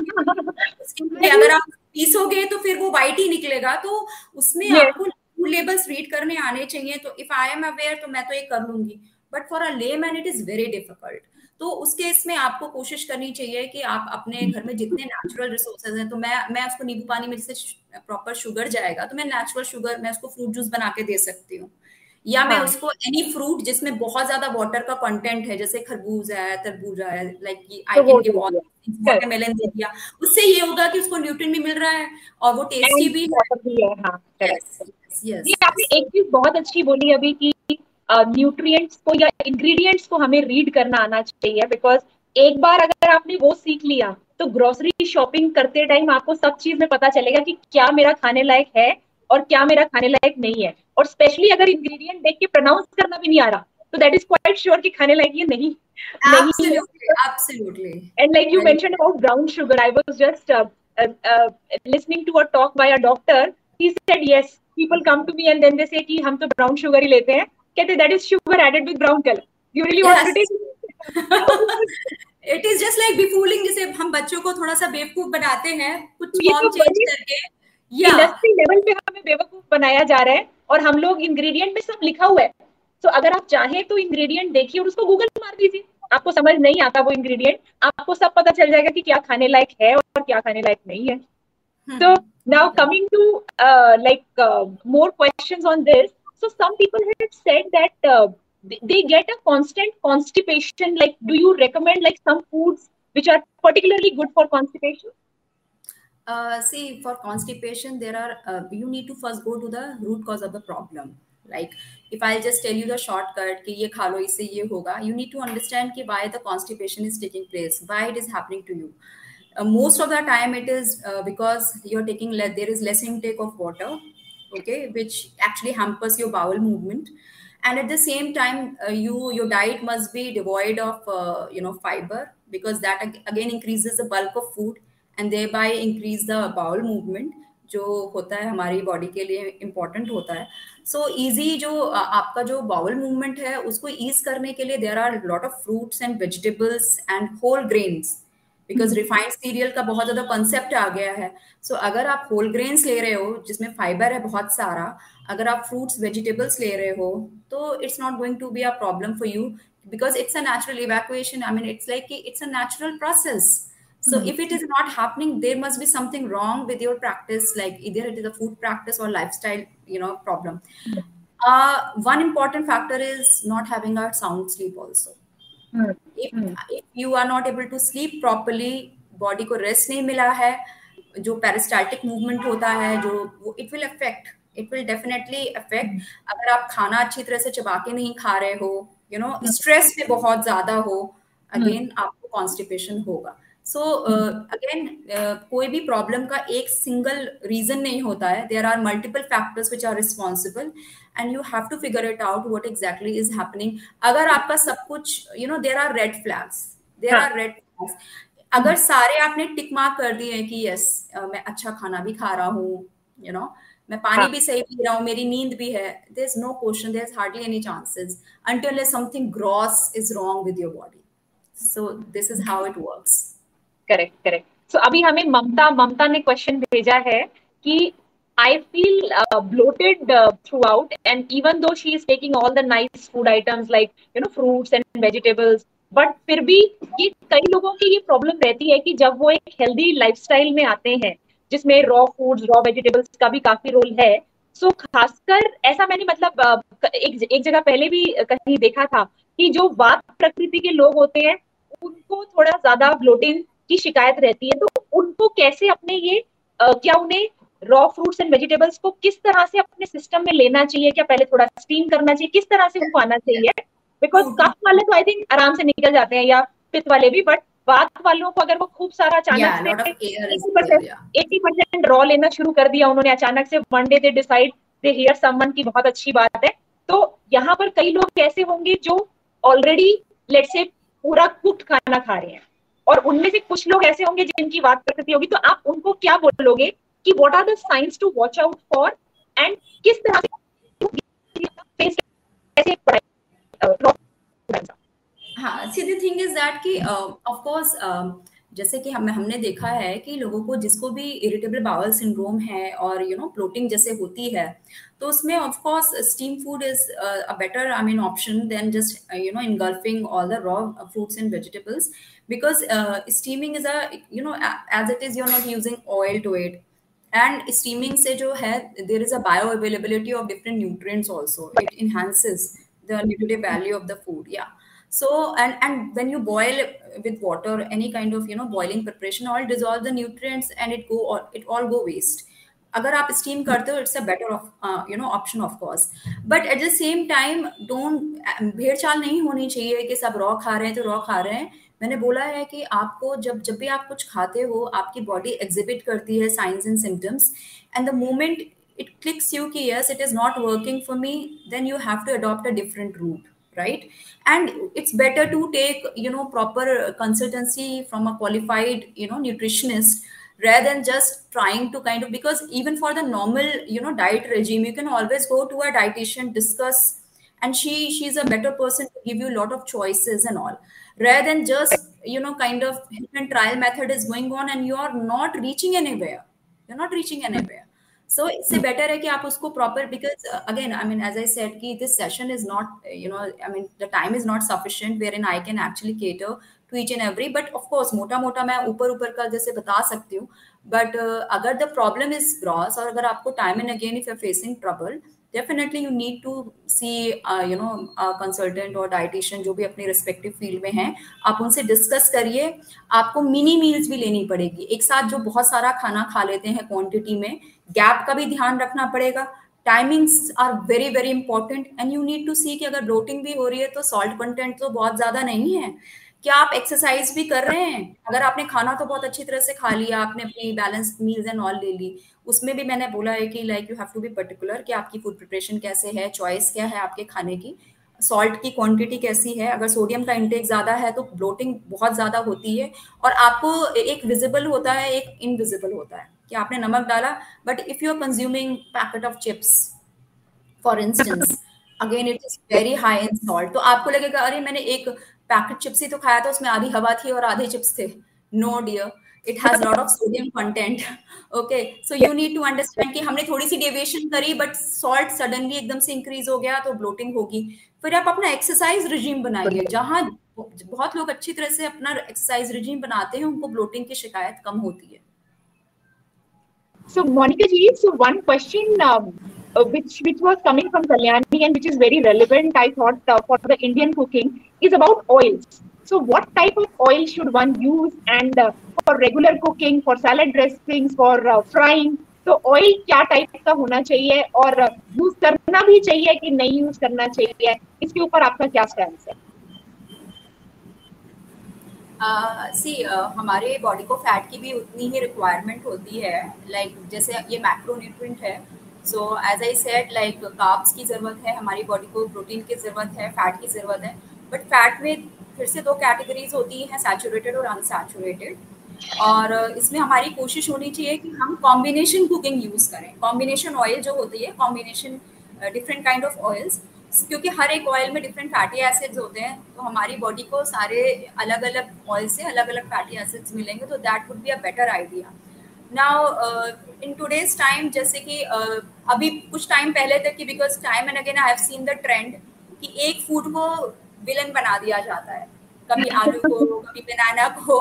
अगर आप पीसोगे तो फिर वो वाइट ही निकलेगा। तो उसमें yeah. आपको लेबल्स रीड करने आने चाहिए। तो इफ़ आई एम अवेयर तो मैं तो ये कर लूँगी। But for a layman it is very difficult तो उस केस में आपको कोशिश करनी चाहिए कि आप अपने घर में जितने नेचुरल रिसोर्सेज हैं तो मैं मैं उसको नींबू पानी में जैसे प्रॉपर शुगर जाएगा तो मैं नेचुरल शुगर मैं उसको फ्रूट जूस बना के दे सकती हूँ। या मैं हाँ. उसको एनी फ्रूट जिसमें बहुत ज़्यादा वाटर का कंटेंट है जैसे खरबूज है तरबूजा है like I can give watermelon दे दिया। उससे ये होगा कि उसको न्यूट्रिएंट भी मिल रहा है और वो टेस्टी भी है। हाँ, आपने एक चीज़ बहुत अच्छी बोली अभी कि न्यूट्रिएंट्स को या इंग्रेडिएंट्स को हमें रीड करना आना चाहिए बिकॉज़ एक बार अगर आपने वो सीख लिया तो ग्रोसरी शॉपिंग करते टाइम आपको सब चीज़ में पता चलेगा कि क्या मेरा खाने लायक है और क्या मेरा खाने लायक नहीं है? और स्पेशली अगर इंग्रेडिएंट देख के प्रोनाउंस करना भी नहीं आ रहा तो दैट इज़ क्वाइट श्योर कि खाने लायक ये नहीं and like you mention about brown sugar I was just listening to a talk by a doctor he said yes people come to me and then they say कि हम तो brown sugar ही लेते हैं. कहते that is sugar added with brown colour you really want to take it is just like be fooling जैसे हम बच्चों को थोड़ा सा बेवकूफ़ बनाते हैं कुछ फॉर्म चेंज तो करके। या लेवल पे हमें बेवकूफ़ बनाया जा रहा है और हम लोग इंग्रेडिएंट में सब लिखा हुआ है। तो अगर आप चाहें तो इंग्रेडिएंट देखिए और उसको गूगल मार दीजिए। आपको समझ नहीं आता वो इंग्रेडिएंट आपको सब पता चल जाएगा कि क्या खाने लायक है और क्या खाने लायक नहीं है। तो now coming to like more questions on this so some people have said that uh, they get a constant constipation like do you recommend like some foods which are particularly good for constipation? Uh, see for constipation there are uh, you need to first go to the root cause of the problem. Like if i'll just tell you the shortcut ki ye kha lo isse ye hoga you need to understand ki why the constipation is taking place why it is happening to you. Uh, most of the time it is uh, because you're taking le- there is less intake of water okay which actually hampers your bowel movement. And at the same time uh, you your diet must be devoid of uh, you know fiber because that again increases the bulk of food and thereby increase the bowel movement जो होता है हमारी body के लिए important होता है। So so, easy जो आपका जो बाउल मूवमेंट है उसको ईज करने के लिए there are lot of fruits and vegetables and whole grains because refined cereal का बहुत ज़्यादा कंसेप्ट आ गया है। सो so, अगर आप होल ग्रेन्स ले रहे हो जिसमें फाइबर है बहुत सारा अगर आप फ्रूट्स वेजिटेबल्स ले रहे हो तो it's not going to be a problem for you because it's a natural evacuation I mean it's like it's a natural process so mm-hmm. if it is not happening there must be something wrong with your practice like either it is a food practice or lifestyle you know problem mm-hmm. uh, one important factor is not having a sound sleep also mm-hmm. if, if you are not able to sleep properly body को rest नहीं मिला है जो peristaltic movement होता है जो it will affect it will definitely affect अगर आप खाना अच्छी तरह से चबा के नहीं खा रहे हो यू नो स्ट्रेस पे बहुत ज़्यादा हो अगेन आपको कॉन्स्टिपेशन होगा सो अगेन कोई भी प्रॉब्लम का एक सिंगल रीजन नहीं होता है. There are multiple factors which are responsible and you have to figure it out what exactly is happening अगर आपका सब कुछ you know there are red flags there are red flags अगर सारे आपने टिक मार्क कर दिए हैं कि यस uh, मैं अच्छा खाना भी खा रहा हूँ यू नो मैं पानी हाँ. भी सही पी रहा हूँ मेरी नींद भी है there is no question there is hardly any chances until something gross is wrong with your body so this is how it works correct correct so अभी हमें ममता ममता ने क्वेश्चन भेजा है कि feel uh, bloated uh, throughout, and even though she is taking all the nice food items like you know fruits and vegetables, but फिर भी ये कई लोगों की ये प्रॉब्लम रहती है कि जब वो एक हेल्दी लाइफस्टाइल में आते हैं जिसमें रॉ फूड्स रॉ वेजिटेबल्स का भी काफ़ी रोल है सो so, खासकर ऐसा मैंने मतलब एक एक जगह पहले भी कहीं देखा था कि जो वात प्रकृति के लोग होते हैं उनको थोड़ा ज़्यादा ब्लोटिंग की शिकायत रहती है तो उनको कैसे अपने ये आ, क्या उन्हें रॉ फ्रूट्स एंड वेजिटेबल्स को किस तरह से अपने सिस्टम में लेना चाहिए क्या पहले थोड़ा स्टीम करना चाहिए किस तरह से उनको आना चाहिए? Because cough hmm. वाले तो आई थिंक आराम से निकल जाते हैं या पित्त वाले भी बट बात वालों को अगर वो खूब सारा अचानक से एटी परसेंट रॉ लेना शुरू कर दिया उन्होंने अचानक से one day they decide they hear someone की बहुत अच्छी बात है तो यहाँ पर कई लोग कैसे होंगे जो ऑलरेडी लेट से पूरा कुक्ड खाना खा रहे हैं। और उनमें से कुछ लोग ऐसे होंगे जिनकी बात प्रकृति होगी। तो आप उनको क्या बोलोगे कि what are the signs to watch out for and किस तरह से हाँ थिंग इज़ दैट कि ऑफ़ कोर्स जैसे कि हम, हमने देखा है कि लोगों को जिसको भी इरिटेबल बावल सिंड्रोम है और यू नो प्लोटिंग जैसे होती है तो उसमें of course steam food is a better I mean option than just you know engulfing all the raw fruits and vegetables because uh, steaming is a you know as it is you're not using oil to it and steaming se jo hai there is a bioavailability of different nutrients also it enhances the nutritive value of the food yeah so and and when you boil with water any kind of you know boiling preparation all dissolve the nutrients and it go it all go waste अगर आप steam करते हो it's a better you know option of course but at the same time don't भेड़ चाल नहीं होनी चाहिए कि सब रॉ खा रहे हैं तो रॉ खा रहे हैं मैंने बोला है कि आपको जब जब भी आप कुछ खाते हो, आपकी बॉडी एग्जिबिट करती है signs and symptoms and the moment it clicks you की yes it is not working for me then you have to adopt a different route right and it's better to take you know proper consultancy from a qualified you know nutritionist rather than just trying to kind of, because even for the normal, you know, diet regime, you can always go to a dietitian, discuss and she she's a better person to give you a lot of choices and all rather than just you know kind of different trial method is going on and you are not reaching anywhere you're not reaching anywhere so it's better है कि आप उसको proper because uh, again I mean as I said कि this session is not you know I mean the time is not sufficient wherein I can actually cater to each and every but of course मोटा मोटा मैं ऊपर ऊपर का जैसे बता सकती हूँ but uh, अगर the problem is gross और अगर आपको time and again if you're facing trouble definitely you need to see uh, you know a consultant or dietitian जो भी अपनी respective field में हैं आप उनसे discuss करिए। आपको mini meals भी लेनी पड़ेगी। एक साथ जो बहुत सारा खाना खा लेते हैं quantity में गैप का भी ध्यान रखना पड़ेगा। Timings are very very important and you need to see कि अगर ब्लोटिंग भी हो रही है तो सॉल्ट कंटेंट तो बहुत ज़्यादा नहीं है। क्या आप एक्सरसाइज भी कर रहे हैं? अगर आपने खाना तो बहुत अच्छी तरह से खा लिया आपने अपनी बैलेंस मील्स एंड ऑल ले ली उसमें भी मैंने बोला है कि like you have to be particular कि आपकी फ़ूड प्रिपरेशन कैसे है चॉइस क्या है आपके खाने की सॉल्ट की क्वांटिटी कैसी है अगर सोडियम का इंटेक ज़्यादा है तो ब्लोटिंग बहुत ज़्यादा होती है और आपको एक विजिबल होता है एक इनविजिबल होता है कि आपने नमक डाला but if you are consuming packet of chips for instance again it is very high in salt तो आपको लगेगा अरे मैंने एक पैकेट चिप्स ही तो खाया था उसमें आधी हवा थी और आधे चिप्स थे। No dear it has lot of sodium content okay so you need to understand कि हमने थोड़ी सी डेविएशन करी बट सॉल्ट सडनली एकदम से इंक्रीज हो गया तो ब्लोटिंग होगी। फिर आप अपना एक्सरसाइज रिजीम बनाइए। जहाँ बहुत लोग अच्छी तरह से अपना एक्सरसाइज रिजीम बनाते हैं उनको ब्लोटिंग की शिकायत कम होती है। So Monica ji, so one question um, uh, which which was coming from Kalyani and which is very relevant, I thought, uh, for the Indian cooking is about oils. So what type of oil should one use and uh, for regular cooking, for salad dressings, for uh, frying? तो oil क्या type का होना चाहिए और use करना भी चाहिए कि नहीं यूज़ करना चाहिए इसके ऊपर आपका क्या स्टैंड है सी uh, uh, हमारे बॉडी को फैट की भी उतनी ही रिक्वायरमेंट होती है लाइक like, जैसे ये मैक्रोन्यूट्रिएंट है so as I said like carbs की ज़रूरत है हमारी बॉडी को प्रोटीन की ज़रूरत है फैट की ज़रूरत है बट फैट में फिर से दो कैटेगरीज होती हैं सैचुरेटेड और अनसैचुरेटेड और इसमें हमारी कोशिश होनी चाहिए कि हम कॉम्बिनेशन कुकिंग यूज़ करें। कॉम्बिनेशन ऑयल जो होती है combination different kind of oils क्योंकि हर एक ऑयल में डिफरेंट फैटी एसिड्स होते हैं तो हमारी बॉडी को सारे अलग अलग ऑयल से अलग अलग फैटी एसिड्स मिलेंगे तो that would be a better idea now in today's time जैसे कि uh, अभी कुछ टाइम पहले तक कि because time and again I have seen the trend कि एक फ़ूड को विलन बना दिया जाता है। कभी आलू को कभी बनाना को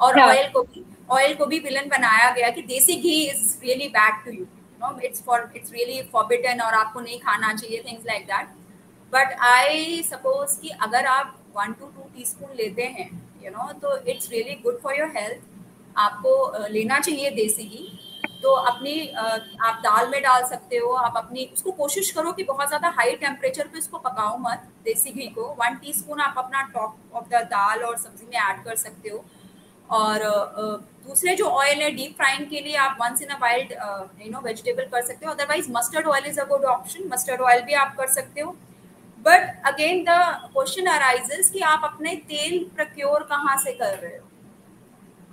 और ऑयल को भी ऑयल को भी विलन बनाया गया कि desi ghee is really bad to you know it's for it's really forbidden और आपको नहीं खाना चाहिए things like that but I suppose कि अगर आप one to two teaspoon लेते हैं यू you नो know, तो it's really good for your health आपको लेना चाहिए देसी घी। तो अपनी आप दाल में डाल सकते हो, आप अपनी, उसको कोशिश करो कि बहुत ज़्यादा हाई टेम्परेचर पे इसको पकाओ मत, देसी घी को। वन टीस्पून आप अपना टॉप ऑफ़ द दाल और सब्ज़ी में ऐड कर सकते हो। और दूसरे जो ऑयल है डीप फ्राइंग के लिए आप once in a while you know vegetable कर सकते हो। Otherwise mustard oil is a good option mustard oil भी आप कर सकते हो। But again the question arises कि आप अपने तेल प्रक्योर कहाँ से कर रहे हो.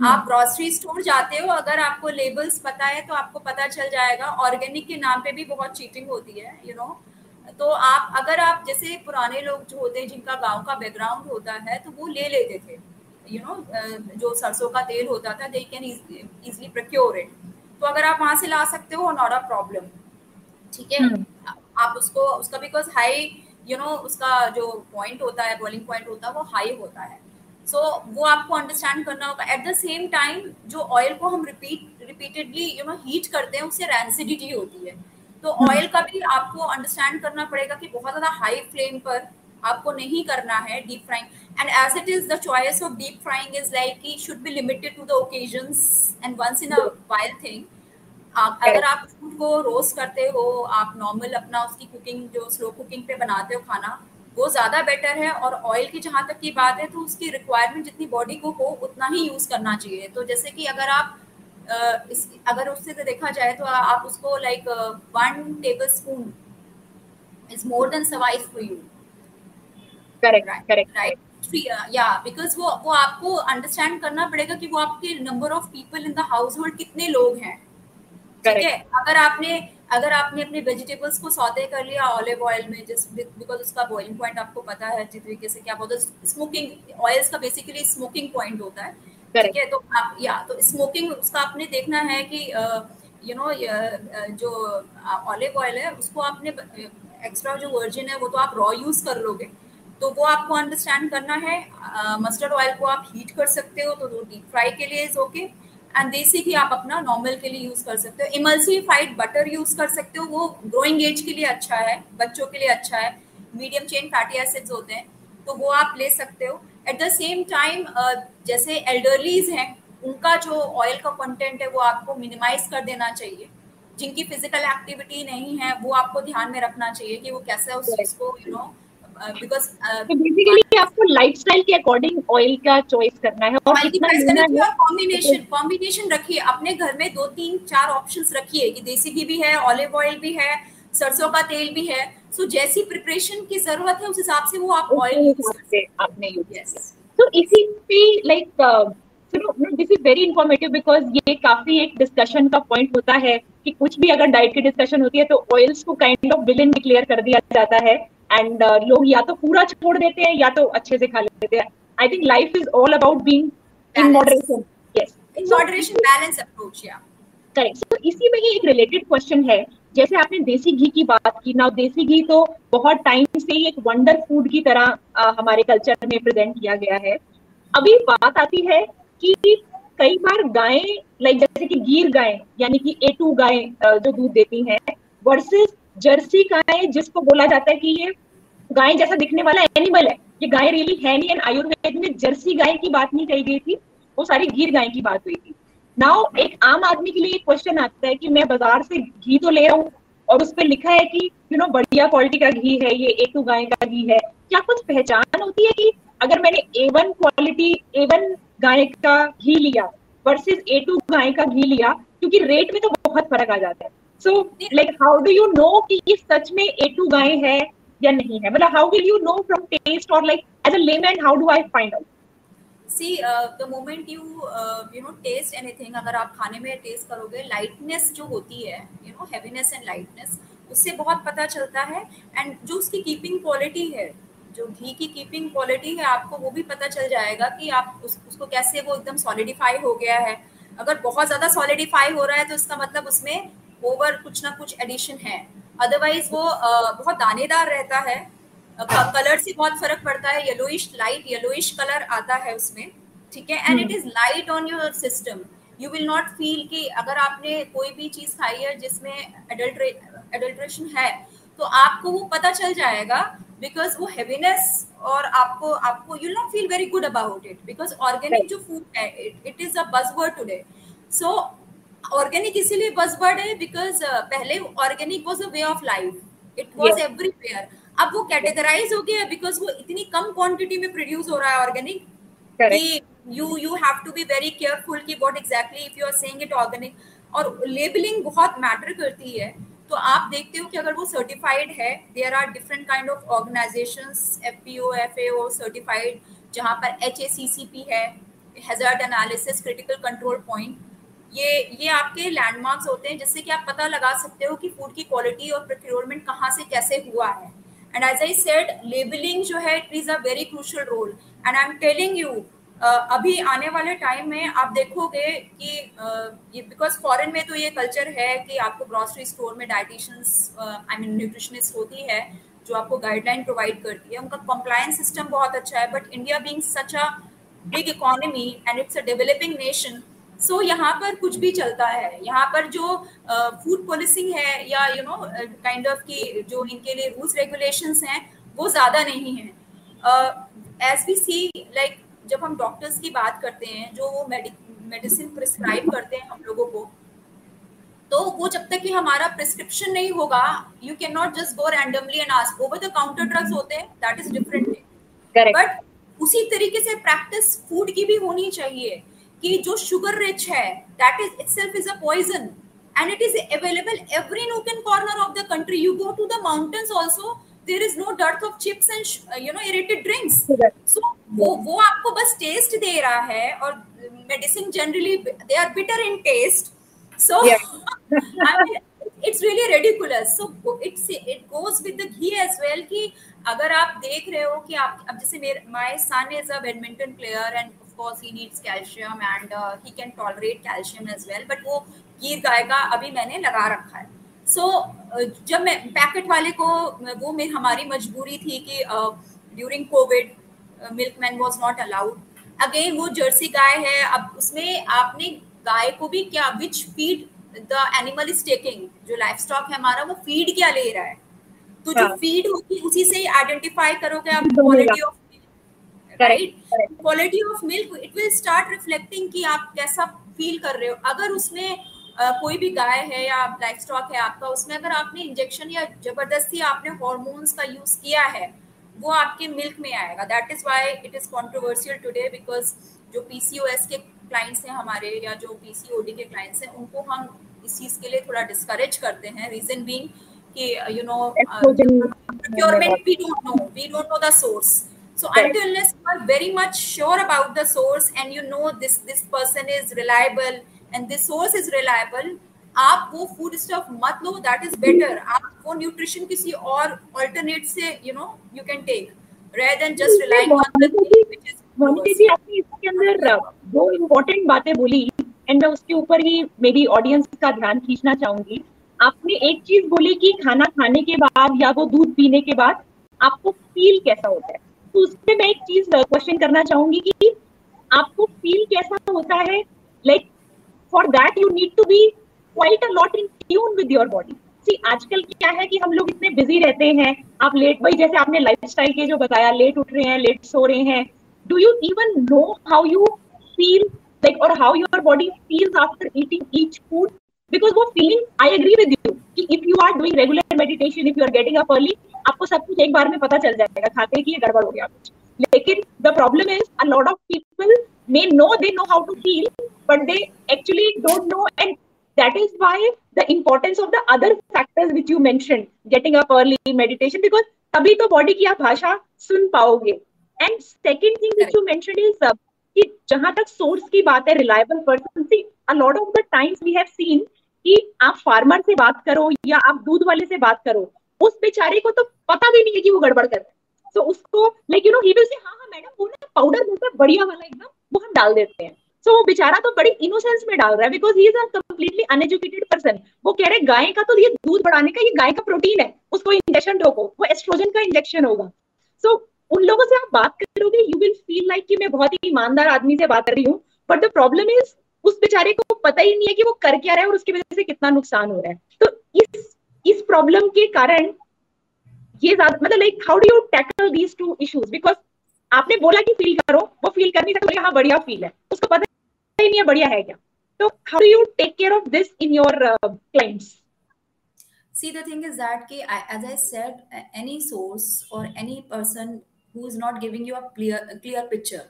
आप ग्रोसरी स्टोर जाते हो अगर आपको लेबल्स पता है तो आपको पता चल जाएगा। ऑर्गेनिक के नाम पे भी बहुत चीटिंग होती है यू you नो know? तो आप अगर आप जैसे पुराने लोग जो होते हैं जिनका गाँव का बैकग्राउंड होता है तो वो ले लेते थे। यू you नो uh, जो सरसों का तेल होता था they can easily procure it तो अगर आप वहाँ से ला सकते हो नॉट अ प्रॉब्लम ठीक है? hmm. आप उसको उसका बिकॉज़ हाई यू नो उसका जो पॉइंट होता है बॉइलिंग पॉइंट होता है वो हाई होता है। सो so, वो आपको अंडरस्टैंड करना होगा। एट द सेम टाइम जो ऑयल को हम repeat repeatedly you know heat करते हैं उससे रेंसिडिटी होती है। तो ऑयल hmm. का भी आपको अंडरस्टैंड करना पड़ेगा कि बहुत ज़्यादा हाई फ्लेम पर आपको नहीं करना है deep frying and as it is the choice of deep frying is like should be limited to the occasions and once in a while thing आप अगर आप फ़ूड को रोस्ट करते हो आप नॉर्मल अपना उसकी कुकिंग जो स्लो कुकिंग पे बनाते हो खाना वो ज़्यादा बेटर है और ऑयल की जहाँ तक की बात है तो उसकी रिक्वायरमेंट जितनी बॉडी को हो उतना ही यूज़ करना चाहिए। तो जैसे कि अगर आप इस अगर उससे देखा जाए तो आप उसको like one tablespoon is more than सवाइस for you right, correct. right. या बिकॉज़ वो वो आपको अंडरस्टैंड करना पड़ेगा कि वो आपके number of people in the household कितने लोग हैं। ठीक है? अगर आपने अगर आपने अपने वेजिटेबल्स को सौदे कर लिया ऑलिव ऑयल में जिस बिकॉज़ उसका बॉइलिंग पॉइंट आपको पता है जिस तरीके से क्या बोलते हैं स्मोकिंग ऑयल्स का बेसिकली स्मोकिंग पॉइंट होता है। ठीक है? तो आप या तो स्मोकिंग उसका आपने देखना है कि यू नो जो ऑलिव ऑयल है उसको आपने एक्स्ट्रा जो वर्जिन है वो तो आप रॉ यूज़ कर लोगे। तो वो आपको अंडरस्टैंड करना है मस्टर्ड ऑयल को आप हीट कर सकते हो तो डीप फ्राई के लिए इज़ ओके एंड देसी घी आप अपना नॉर्मल के लिए यूज़ कर सकते हो। इमल्सीफाइड बटर यूज़ कर सकते हो। वो ग्रोइंग एज के लिए अच्छा है, बच्चों के लिए अच्छा है। मीडियम चेन फैटी एसिड्स होते हैं। तो वो आप ले सकते हो। एट द सेम टाइम जैसे एल्डरलीज हैं, उनका जो ऑयल का कंटेंट है, वो आपको मिनिमाइज कर देना चाहिए। जिनकी फ़िज़िकल एक्टिविटी नहीं है, वो आपको ध्यान में रखना चाहिए कि वो कैसे उस चीज़ को यू नो बिकॉज़ बेसिकली आपको लाइफस्टाइल के अकॉर्डिंग ऑयल का चॉइस करना है और कितना लेना कॉम्बिनेशन कॉम्बिनेशन रखिए। अपने घर में दो तीन चार ऑप्शंस रखिए कि देसी घी भी है ऑलिव ऑयल भी है सरसों का तेल भी है। सो जैसी प्रिपरेशन की ज़रूरत है उस हिसाब से वो आप ऑयल आपने यूज़ तो इसी पे like this is very informative because ये काफ़ी एक डिस्कशन का पॉइंट होता है कि कुछ भी अगर डाइट की डिस्कशन होती है तो ऑयल्स को काइंड ऑफ़ विलन डिक्लेयर कर दिया जाता है। एंड uh, लोग या तो पूरा छोड़ देते हैं या तो अच्छे से खा लेते हैं। I think life is all about being in moderation yes in moderation balance approach या करेक्ट तो इसी में ही एक रिलेटेड क्वेश्चन है। जैसे आपने देसी घी की बात की ना देसी घी तो बहुत टाइम से ही एक वंडर फ़ूड की तरह आ, हमारे कल्चर में प्रेजेंट किया गया है। अभी बात आती है कि कई बार गायें लाइक जैसे कि गिर गायें यानी कि ए टू गायें जो दूध देती हैं वर्सेस जर्सी गाय जिसको बोला जाता है कि ये गाय जैसा दिखने वाला एनिमल है। ये गाय रियली है नहीं एंड आयुर्वेद में जर्सी गाय की बात नहीं कही गई थी, वो सारी गिर गाय की बात हुई थी। नाउ एक आम आदमी के लिए क्वेश्चन आता है कि मैं बाज़ार से घी तो ले रहा हूँ, और उस पर लिखा है कि यू नो बढ़िया क्वालिटी का घी है, ये ए टू गाय का घी है। क्या कुछ पहचान होती है कि अगर मैंने A one quality A one गाय का घी लिया वर्सेज ए टू गाय का घी लिया, क्योंकि रेट में तो बहुत फ़र्क आ जाता है। So like how do you know कि ये सच में ए टू गाय है या नहीं है? मतलब how will you know from taste और like as a layman how do I find out see the moment you you know taste anything अगर आप खाने में टेस्ट करोगे लाइटनेस जो होती है you know heaviness and lightness उससे बहुत पता चलता है। एंड जो उसकी कीपिंग क्वालिटी है जो घी की कीपिंग क्वालिटी है आपको वो भी पता चल जाएगा कि आप उस, उसको कैसे वो एकदम सॉलिडिफाई हो गया है। अगर बहुत ज़्यादा सॉलिडिफाई हो रहा है तो इसका मतलब उसमें ओवर कुछ ना कुछ एडिशन है। अदरवाइज़ वो बहुत दानेदार रहता है। कलर से बहुत फ़र्क पड़ता है। येलोइश लाइट येलोइश कलर आता है उसमें। ठीक है? And it is light on your system you will not feel कि अगर आपने कोई भी चीज़ खाई है जिसमें एडल्ट्रेशन है तो आपको वो पता चल जाएगा बिकॉज़ वो हैवीनेस और आपको आपको you not feel very good about it because organic जो फ़ूड है it is a buzzword today so organic इसीलिए बजवर्ड है बिकॉज़ uh, पहले organic was a way of life it was everywhere अब वो कैटेगराइज हो गया बिकॉज़ वो इतनी कम क्वांटिटी में प्रोड्यूस हो रहा है ऑर्गेनिक कि you you have to be very careful कि what exactly if you are saying it organic और लेबलिंग बहुत मैटर करती है. तो आप देखते हो कि अगर वो सर्टिफाइड है there are different kind of organisations FPO FAO certified जहाँ पर एचएसीसीपी है hazard analysis critical control point ये ये आपके लैंडमार्क्स होते हैं जिससे कि आप पता लगा सकते हो कि फ़ूड की क्वालिटी और प्रोक्योरमेंट कहाँ से कैसे हुआ है। And as I said labelling जो है it is a very crucial role and I am telling you अभी आने वाले टाइम में आप देखोगे कि uh, बिकॉज़ फॉरेन में तो ये कल्चर है कि आपको ग्रॉसरी स्टोर में डाइटिशियंस आई मीन न्यूट्रिशनिस्ट होती है जो आपको गाइडलाइन प्रोवाइड करती है। उनका कंप्लायंस सिस्टम बहुत अच्छा है but India being such a big economy and it's a developing nation so so, यहाँ पर कुछ भी चलता है। यहाँ पर जो फ़ूड पॉलिसिंग है या यू नो काइंड ऑफ़ की जो इनके लिए रूल्स रेगुलेशंस हैं वो ज़्यादा नहीं है। एज वी सी लाइक जब हम डॉक्टर्स की बात करते हैं जो वो मेडिसिन प्रिस्क्राइब करते हैं हम लोगों को तो वो जब तक कि हमारा प्रिस्क्रिप्शन नहीं होगा you can not just go randomly and ask over the counter drugs होते हैं दैट इज़ डिफरेंट बट उसी तरीके से प्रैक्टिस फ़ूड की भी होनी चाहिए। कि जो शुगर रिच है that is itself is a poison and it is available every nook and corner of the country. You go to the mountains also there is no dearth of chips and you know aerated drinks so वो वो आपको बस taste दे रहा है और medicine generally they are bitter in taste so it's really ridiculous so it's it goes with the ghee as well कि अगर आप देख रहे हो कि आप अब जैसे मेरे my son is a badminton player and course he needs calcium and he can tolerate calcium as well but वो गिर गाय का अभी मैंने लगा रखा है। सो so, जब मैं पैकेट वाले को वो मेरी हमारी मजबूरी थी कि during COVID milkman was not allowed again वो जर्सी गाय है अब उसमें आपने गाय को भी क्या which feed the animal is taking जो लाइफ स्टॉक है हमारा वो फ़ीड क्या ले रहा है? तो जो फ़ीड हाँ। होगी उसी से आइडेंटिफाई करोगे आप quality of right quality of milk it will start reflecting कि आप कैसा फील कर रहे हो। अगर उसमें Uh, कोई भी गाय है या लाइफ स्टॉक है आपका उसमें अगर आपने इंजेक्शन या ज़बरदस्ती आपने हॉर्मोन्स का यूज़ किया है वो आपके मिल्क में आएगा। That is why it is controversial today because जो पीसीओएस के क्लाइंट्स हैं हमारे या जो पीसीओडी के क्लाइंट्स हैं उनको हम इस चीज़ के लिए थोड़ा डिस्करेज करते हैं। रीजन बीइंग कि you know procurement we don't know we don't know the source so Correct. until unless you are very much sure about the source and you know this this person is reliable and this source is reliable आप वो food stuff मत लो that is better आप वो nutrition किसी और alternate से you know you can take rather than just relying on the which is Monika ji आपने इसके अंदर दो इम्पोर्टेंट बातें बोली एंड मैं उसके ऊपर ही मे बी ऑडियंस का ध्यान खींचना चाहूँगी। आपने एक चीज़ बोली कि खाना खाने के बाद या वो दूध पीने के बाद आपको फील कैसा होता है? तो उसमें मैं एक चीज़ क्वेश्चन करना चाहूँगी कि आपको फील कैसा होता है? Like for that you need to be quite a lot in tune with your body see आजकल क्या है कि हम लोग इतने बिज़ी रहते हैं। आप लेट भाई जैसे आपने लाइफ स्टाइल के जो बताया लेट उठ रहे हैं लेट सो रहे हैं। Do you even know how you feel like और how your body feels after eating each food because वो feeling I agree with you कि if you are doing regular meditation if you are getting up early आपको सब कुछ एक बार में पता चल जाएगा खाते ही कि गड़बड़ हो गया कुछ लेकिन the problem is a lot of people may know they know how to feel but they actually don't know and that is why the importance of the other factors which you mentioned getting up early meditation because तभी तो body की आप भाषा सुन पाओगे and second thing which you mention is कि जहाँ तक सोर्स की बात है reliable person see a lot of the times we have seen कि आप फार्मर से बात करो या आप दूध वाले से बात करो उस बेचारे को तो पता भी नहीं है कि वो गड़बड़ कर रहा है। सो उसको like you know he will say हाँ हाँ मैडम वो ना पाउडर है बढ़िया वाला एकदम वो हम डाल देते हैं। सो so, वो बेचारा तो बड़ी इनोसेंस में डाल रहा है because he is a completely uneducated person वो कह रहे गाय का तो ये दूध बढ़ाने का ये गाय का प्रोटीन है उसको इंजेक्शन ठोको वो एस्ट्रोजन का इंजेक्शन होगा। सो so, उन लोगों से आप बात करोगे यू विल फील लाइक कि मैं बहुत ही ईमानदार आदमी से बात कर रही हूँ। बट द प्रॉब्लम इज़ उस बेचारे को पता ही नहीं है कि वो कर क्या रहा है और उसकी वजह से कितना नुकसान हो रहा है। तो इस इस प्रॉब्लम के कारण ये मतलब like how do you tackle these two issues because आपने बोला कि फील करो वो फील कर नहीं सकते हाँ बढ़िया फील है। उसको पता ही नहीं है बढ़िया है क्या? तो how do you take care of this in your clients see the thing is that ki, as i said any source or any person who is not giving you a clear a clear picture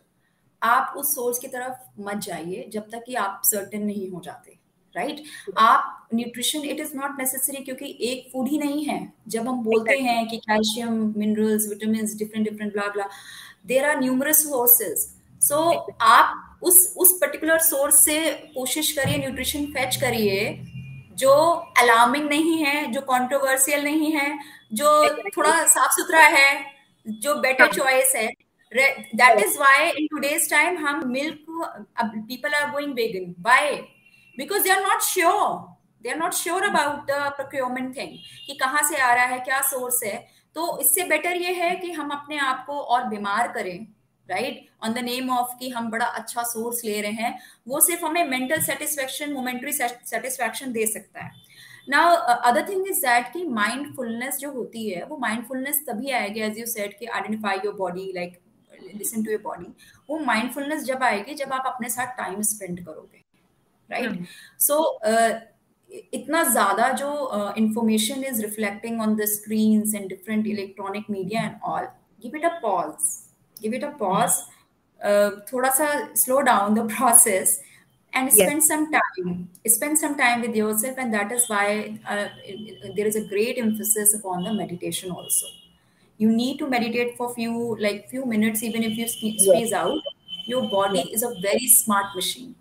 आप उस source की तरफ़ मत जाइए जब तक कि आप सर्टेन नहीं हो जाते। Right right? आप nutrition it is not necessary क्योंकि एक फ़ूड ही नहीं है। जब हम बोलते exactly. हैं कि calcium minerals vitamin different different blah blah there are numerous sources so आप उस उस पर्टिकुलर सोर्स से कोशिश करिए न्यूट्रिशन फेच करिए जो अलार्मिंग नहीं है जो कॉन्ट्रोवर्सियल नहीं है जो थोड़ा साफ़ सुथरा है जो बेटर चॉइस हाँ। है that is why in today's time हम milk people are going vegan by because they are not sure they are not sure about the procurement thing कि कहाँ से आ रहा है, क्या सोर्स है। तो इससे बेटर ये है कि हम अपने आप को और बीमार करें right on the name of कि हम बड़ा अच्छा सोर्स ले रहे हैं, वो सिर्फ़ हमें मेंटल सेटिस्फेक्शन मोमेंट्री सेटिस्फेक्शन दे सकता है। Now other thing is that कि माइंडफुलनेस जो होती है, वो माइंडफुलनेस तभी आएगी एज यू सेड कि identify your body like listen to your body वो माइंडफुलनेस जब आएगी, जब आप अपने साथ टाइम स्पेंड करोगे। राइट सो इतना ज्यादा जो information is reflecting on the screen and different electronic media and all give it a pause give it a pause थोड़ा सा slow down the process and spend yes. some time spend some time with yourself and that is why uh, there is a great emphasis upon the meditation also you need to meditate for few like few minutes even if you squeeze yes. out your body yes. is a very smart machine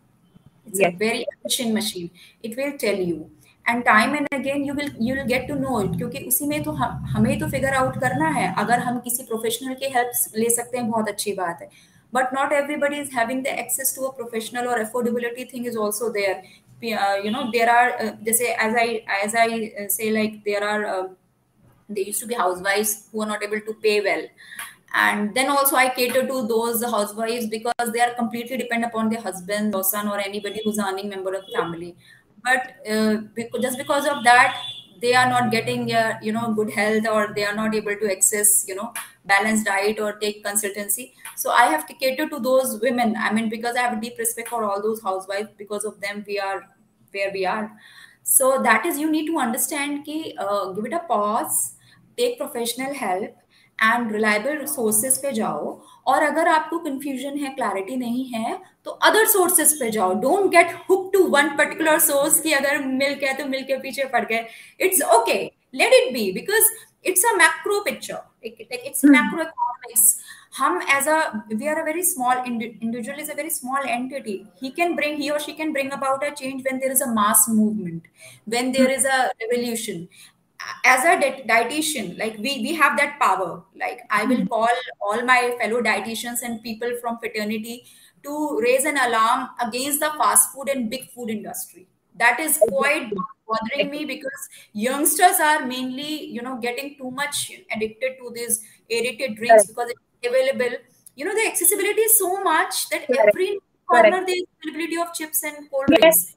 It's yes. a very efficient machine it will tell you and time and again you will you will get to know it क्योंकि उसी में तो हम हमें तो figure out करना है अगर हम किसी प्रोफेशनल की हेल्प ले सकते हैं बहुत अच्छी बात है but not everybody is having the access to a professional or affordability thing is also there uh, you know there are uh, just say as i as i uh, say like there are uh, there used to be housewives who are not able to pay well and then also i cater to those housewives because they are completely dependent upon their husband or son or anybody who's earning member of the family. But uh, because, just because of that they are not getting uh, you know good health or they are not able to access you know balanced diet or take consultancy. So i have to cater to those women. I mean because i have a deep respect for all those housewives because of them we are where we are. So that is you need to understand ki, uh, give it a pause take professional help and reliable resources पे जाओ और अगर आपको confusion है clarity नहीं है तो other sources पे जाओ। Don't get hook to one particular source की अगर मिल्क है तो मिल्क के पीछे पड़ गए। It's okay let it be because it's a macro picture it's macro economics हम as a we are a very small individual is a very small entity he can bring he और she can bring about a change when there is a mass movement when there is a revolution as a dietitian like we we have that power. Like i will hmm. call all my fellow dietitians and people from fraternity to raise an alarm against the fast food and big food industry. That is quite bothering me because youngsters are mainly you know getting too much addicted to these aerated drinks because it's available. You know the accessibility is so much that every corner there is availability of chips and cold drinks.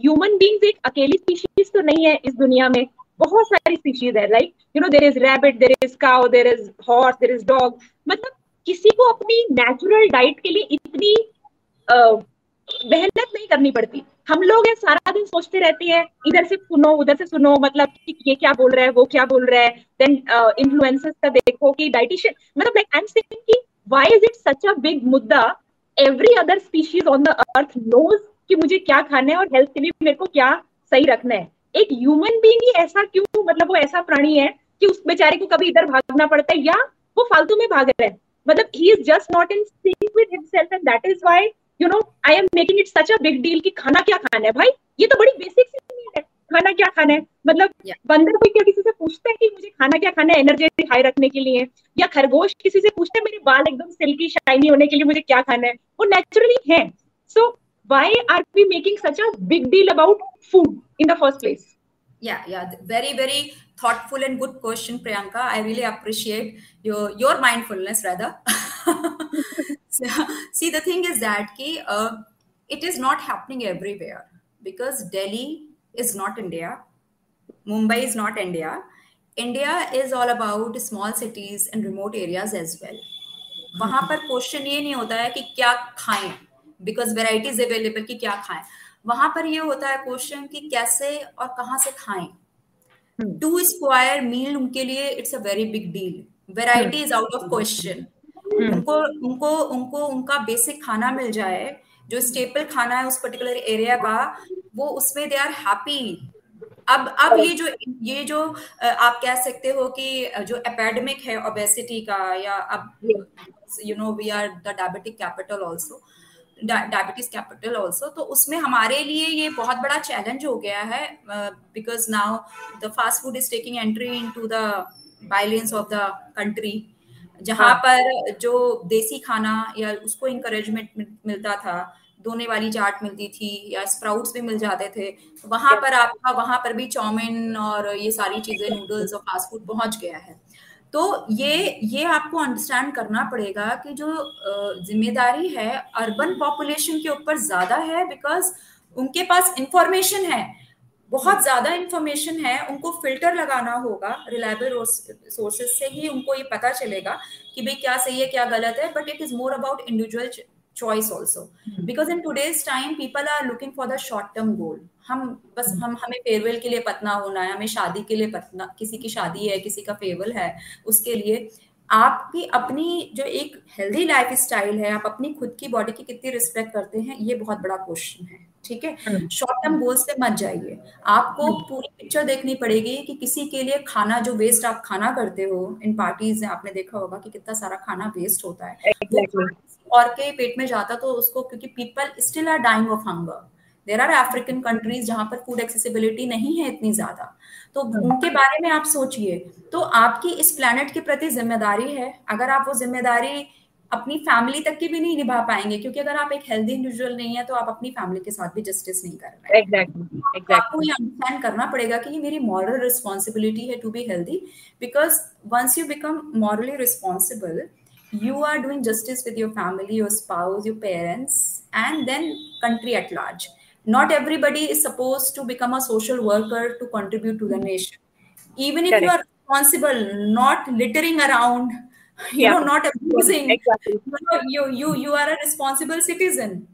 Human beings एक अकेली species तो नहीं है इस दुनिया में। बहुत सारी स्पीशीज है like you know there is rabbit there is cow there is horse there is dog मतलब किसी को अपनी नेचुरल डाइट के लिए इतनी मेहनत नहीं करनी पड़ती। हम लोग है, सारा दिन सोचते रहते हैं, इधर से सुनो, उधर से सुनो मतलब कि ये क्या बोल रहा है, वो क्या बोल रहा है। देन इन्फ्लुएंसर्स का देखो कि डाइटिशियन मतलब लाइक आई एम सेइंग कि why is it such a big मुद्दा? Every other species on the earth knows कि मुझे क्या खाना है और हेल्थ के लिए मेरे को क्या सही रखना है। एक ह्यूमन बींग ही ऐसा क्यों मतलब वो ऐसा प्राणी है कि उस बेचारे को कभी इधर भागना पड़ता है या वो फालतू में भाग रहा है। मतलब he is just not in sync with himself and that is why you know I am making it such a big deal कि खाना क्या खाना है भाई? ये तो बड़ी बेसिक सी नीड है। खाना क्या खाना है? मतलब yeah. बंदर कोई क्या किसी से पूछता है कि मुझे खाना क्या खाना है एनर्जी हाई रखने के लिए? या खरगोश किसी से पूछता है मेरे बाल एकदम सिल्की शाइनी होने के लिए मुझे क्या खाना है? वो नेचुरली है। सो why are we making such a big deal about food in the first place yeah yeah very very thoughtful and good question priyanka i really appreciate your your mindfulness rather so, see the thing is that ki, uh, it is not happening everywhere because delhi is not India. Mumbai is not India. India is all about small cities and remote areas as well. वहां पर question ये नहीं होता है कि क्या खाएं because varieties available कि क्या खाएँ। वहाँ पर ये होता है क्वेश्चन कि कैसे और कहाँ से खाएँ। टू स्क्वायर मील उनके लिए it's a very big deal variety is out of question उनको उनको उनको उनका बेसिक खाना मिल जाए जो स्टेपल खाना है उस पर्टिकुलर एरिया का वो उसमें दे आर हैप्पी अब अब ये जो ये जो आप कह सकते हो कि जो एपेडमिक है ओबेसिटी का या अब you know we are the diabetic capital also diabetes capital also तो उसमें हमारे लिए ये बहुत बड़ा चैलेंज हो गया है because now the fast food is taking entry into the bylanes of the country जहाँ हाँ। पर जो देसी खाना या उसको इंकरेजमेंट मिलता था दोने वाली चाट मिलती थी या स्प्राउट्स भी मिल जाते थे तो वहाँ पर आपका वहाँ पर भी चाउमीन और ये सारी चीज़ें नूडल्स और फास्ट फ़ूड पहुँच गया है। तो ये ये आपको अंडरस्टैंड करना पड़ेगा कि जो ज़िम्मेदारी है अर्बन पॉपुलेशन के ऊपर ज़्यादा है बिकॉज़ उनके पास इंफॉर्मेशन है। बहुत ज़्यादा इंफॉर्मेशन है उनको फ़िल्टर लगाना होगा रिलायबल सोर्सेज से ही उनको ये पता चलेगा कि भाई क्या सही है क्या गलत है but it is more about individual choice also mm-hmm. because in today's time people are looking for the short term goal हम बस हम हमें फेयरवेल के लिए पतना होना है हमें शादी के लिए पतना किसी की शादी है किसी का फेयरवेल है उसके लिए आपकी अपनी जो एक हेल्दी लाइफ स्टाइल है आप अपनी खुद की बॉडी की कितनी रिस्पेक्ट करते हैं ये बहुत बड़ा क्वेश्चन है ठीक है? शॉर्ट टर्म गोल्स से मत जाइए। आपको हम्म। पूरी पिक्चर देखनी पड़ेगी कि किसी के लिए खाना जो वेस्ट आप खाना करते हो इन पार्टीज़ में आपने देखा होगा कि कितना सारा खाना वेस्ट होता है। exactly. और के पेट में जाता तो उसको क्योंकि people still are dying of hunger there are African countries जहाँ पर फ़ूड एक्सेसिबिलिटी नहीं है इतनी ज़्यादा। तो हम्म। उनके बारे में आप सोचिए। तो आपकी इस प्लेनेट के प्रति ज़िम्मेदारी है। अगर आप वो ज़िम्मेदारी अपनी फैमिली तक की भी नहीं निभा पाएँगे क्योंकि अगर आप एक हेल्दी इंडिविजुअल नहीं है तो आप अपनी फैमिली के साथ भी जस्टिस नहीं कर रहे exactly, exactly. आपको ये अंडरस्टैंड करना पड़ेगा कि ये मेरी मॉरल रिस्पॉन्सिबिलिटी है to be healthy because once you become morally responsible you are doing justice with your family your spouse your parents and then country at large not everybody is supposed to become a social worker to contribute to the nation even if Correct. you are responsible not littering around you yeah. know not abusing exactly. you, know, you you you are a responsible citizen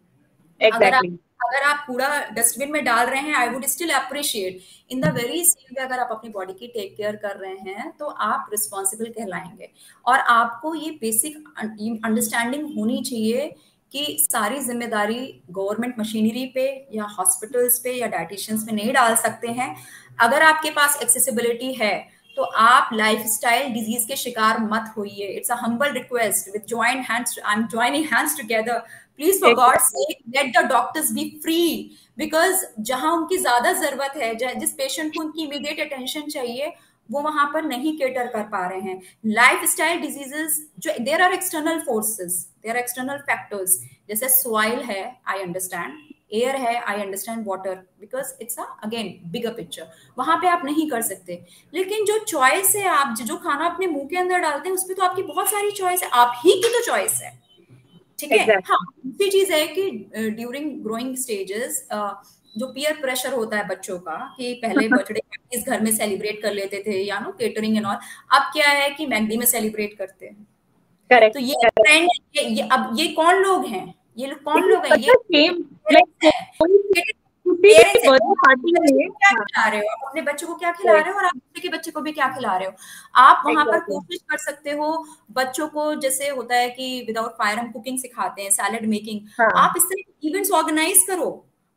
exactly अगर आप कूड़ा dustbin में डाल रहे हैं I would still appreciate in the very same way अगर आप अपनी बॉडी की टेक केयर कर रहे हैं तो आप रिस्पॉन्सिबल कहलाएँगे और आपको ये बेसिक अंडरस्टैंडिंग होनी चाहिए कि सारी ज़िम्मेदारी गवर्नमेंट मशीनरी पे या हॉस्पिटल्स पे या डाइटिशियंस पे नहीं डाल सकते हैं। अगर आपके पास एक्सेसिबिलिटी है तो आप लाइफ स्टाइल डिज़ीज़ के शिकार मत होइए। It's a humble request with join hands I am joining hands together please for God sake let the doctors be free because जहाँ उनकी ज़्यादा ज़रूरत है जिस पेशेंट को उनकी इमीडिएट अटेंशन चाहिए वो वहाँ पर नहीं केटर कर पा रहे हैं। लाइफ स्टाइल डिजीजेस जो there are external forces there are external factors जैसे सॉइल है आई अंडरस्टैंड एयर है I understand water because it's again bigger picture वहाँ पे आप नहीं कर सकते। लेकिन जो चॉइस है आप जो खाना अपने मुँह के अंदर डालते हैं उस पर तो आपकी बहुत सारी चॉइस है। आप ही की तो चॉइस है। ठीक है? हाँ दूसरी चीज़ है कि ड्यूरिंग ग्रोइंग स्टेजेस जो पियर प्रेशर होता है बच्चों का कि पहले बर्थडे इस घर में सेलिब्रेट कर लेते थे या नो केटरिंग एंड ऑल अब क्या है कि मैगडी में सेलिब्रेट करते हैं। Correct. तो ये ट्रेंड ये, ये अब ये कौन लोग हैं? ये लोग कौन लोग हैं? ये क्या खिला अपने बच्चों को क्या खिला रहे हो और आप दूसरे के बच्चे को भी क्या खिला रहे हो? आप वहाँ पर कोशिश कर सकते हो बच्चों को जैसे होता है कि विदाउट फायर हम कुकिंग सिखाते हैं सैलड मेकिंग हाँ. आप इस तरह इवेंट्स ऑर्गेनाइज करो।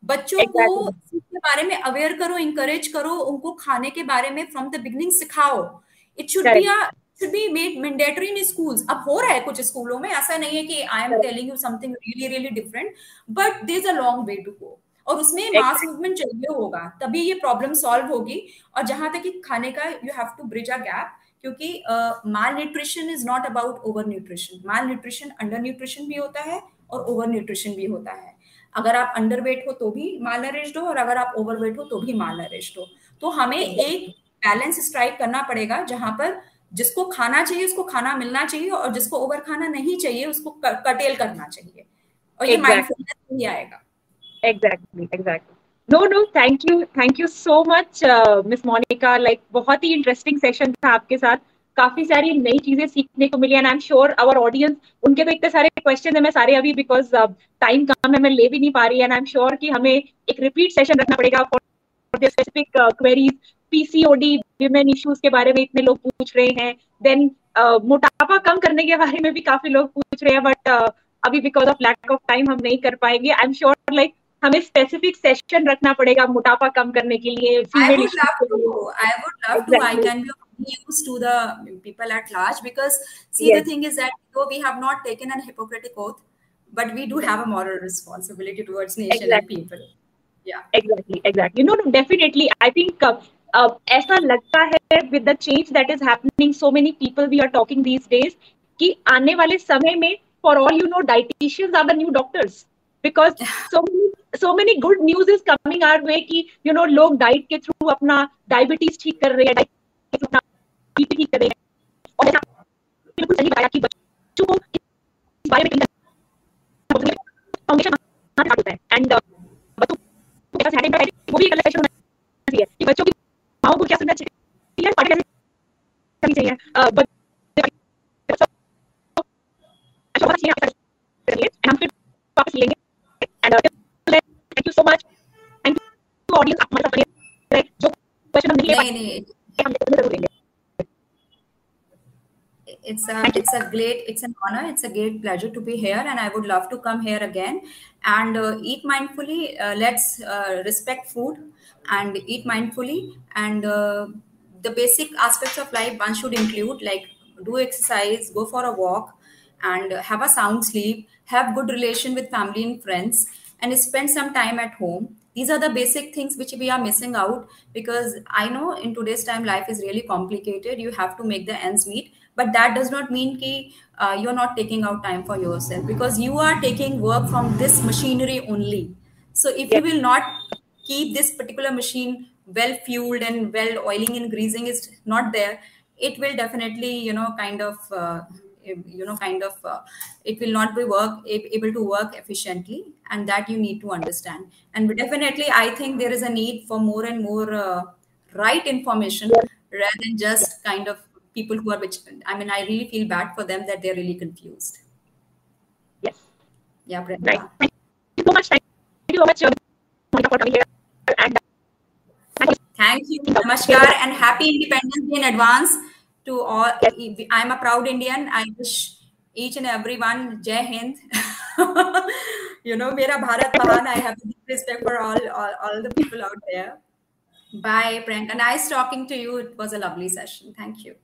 बच्चों को इसके बारे में अवेयर करो इंकरेज करो उनको खाने के बारे में फ्रॉम द बिगनिंग सिखाओ। It should be should be made mandatory in schools. अब हो रहा है कुछ स्कूलों में ऐसा नहीं है कि I am telling you something really really different but there is a long way to go और उसमें मास मूवमेंट चाहिए होगा तभी ये प्रॉब्लम सॉल्व होगी। और जहाँ तक कि खाने का you have to bridge a gap क्योंकि malnutrition is not about over nutrition malnutrition under nutrition भी होता है और ओवर न्यूट्रिशन भी होता है। अगर आप अंडर वेट हो तो भी माल नरिश्ड हो और अगर आप ओवर वेट हो तो भी माल नरिश्ड हो। तो हमें एक बैलेंस स्ट्राइक करना पड़ेगा जहाँ पर जिसको खाना चाहिए उसको खाना मिलना चाहिए और जिसको ओवर खाना नहीं चाहिए उसको कटेल करना चाहिए। और ये माइंडफुलनेस नहीं आएगा। Exactly exactly no no thank you thank you so much miss Monika like बहुत ही इंटरेस्टिंग सेशन था आपके साथ। काफ़ी सारी नई चीज़ें सीखने को मिली and I am sure our audience उनके तो इतने सारे क्वेश्चन है मैं सारे अभी बिकॉज़ टाइम uh, कम है मैं ले भी नहीं पा रही एंड आई एम श्योर कि हमें एक रिपीट सेशन रखना पड़ेगा for specific queries PCOD women issues के बारे में इतने लोग पूछ रहे हैं देन uh, मोटापा कम करने के बारे में भी काफ़ी लोग पूछ रहे हैं बट uh, अभी because of lack of time हम नहीं कर पाएँगे आई एम श्योर लाइक हमें स्पेसिफिक सेशन रखना पड़ेगा मोटापा कम करने के लिए female be used to the people at large because see yes. the thing is that though we have not taken an hippocratic oath but we do have a moral responsibility towards nation exactly. and people yeah exactly exactly no no definitely i think uh, uh, ऐसा लगता है with the change that is happening so many people we are talking these days कि आने वाले समय में for all you know dietitians are the new doctors because so so many good news is coming our way कि you know लोग diet के through अपना diabetes ठीक कर रहे हैं डाइट के थ्रू बीपी ठीक कर रहे हैं। और बिल्कुल सही बताया कि बच्चों को इस बारे में हमेशा होता है एंड बच्चों को वो भी एक अलग session a great it's an honor it's a great pleasure to be here and i would love to come here again. And uh, eat mindfully uh, let's uh, respect food and eat mindfully. And uh, the basic aspects of life one should include like do exercise go for a walk and have a sound sleep have good relation with family and friends and spend some time at home. These are the basic things which we are missing out because i know in today's time life is really complicated. You have to make the ends meet but that does not mean that uh, you're not taking out time for yourself because you are taking work from this machinery only. So if you will not keep this particular machine well fueled and well oiling and greasing is not there it will definitely you know kind of uh, you know kind of uh, it will not be work able to work efficiently and that you need to understand. And definitely i think there is a need for more and more uh, right information rather than just kind of people who are which i mean i really feel bad for them that they're really confused yes yeah Brenda. right thank you so much thank you so much for coming here and thank you namaskar and happy independence day in advance to all. I'm a proud Indian. I wish each and everyone Jai Hind. you know, Mera Bharat Mahan. I have deep respect for all, all, all the people out there. Bye, Priyanka. Nice talking to you. It was a lovely session. Thank you.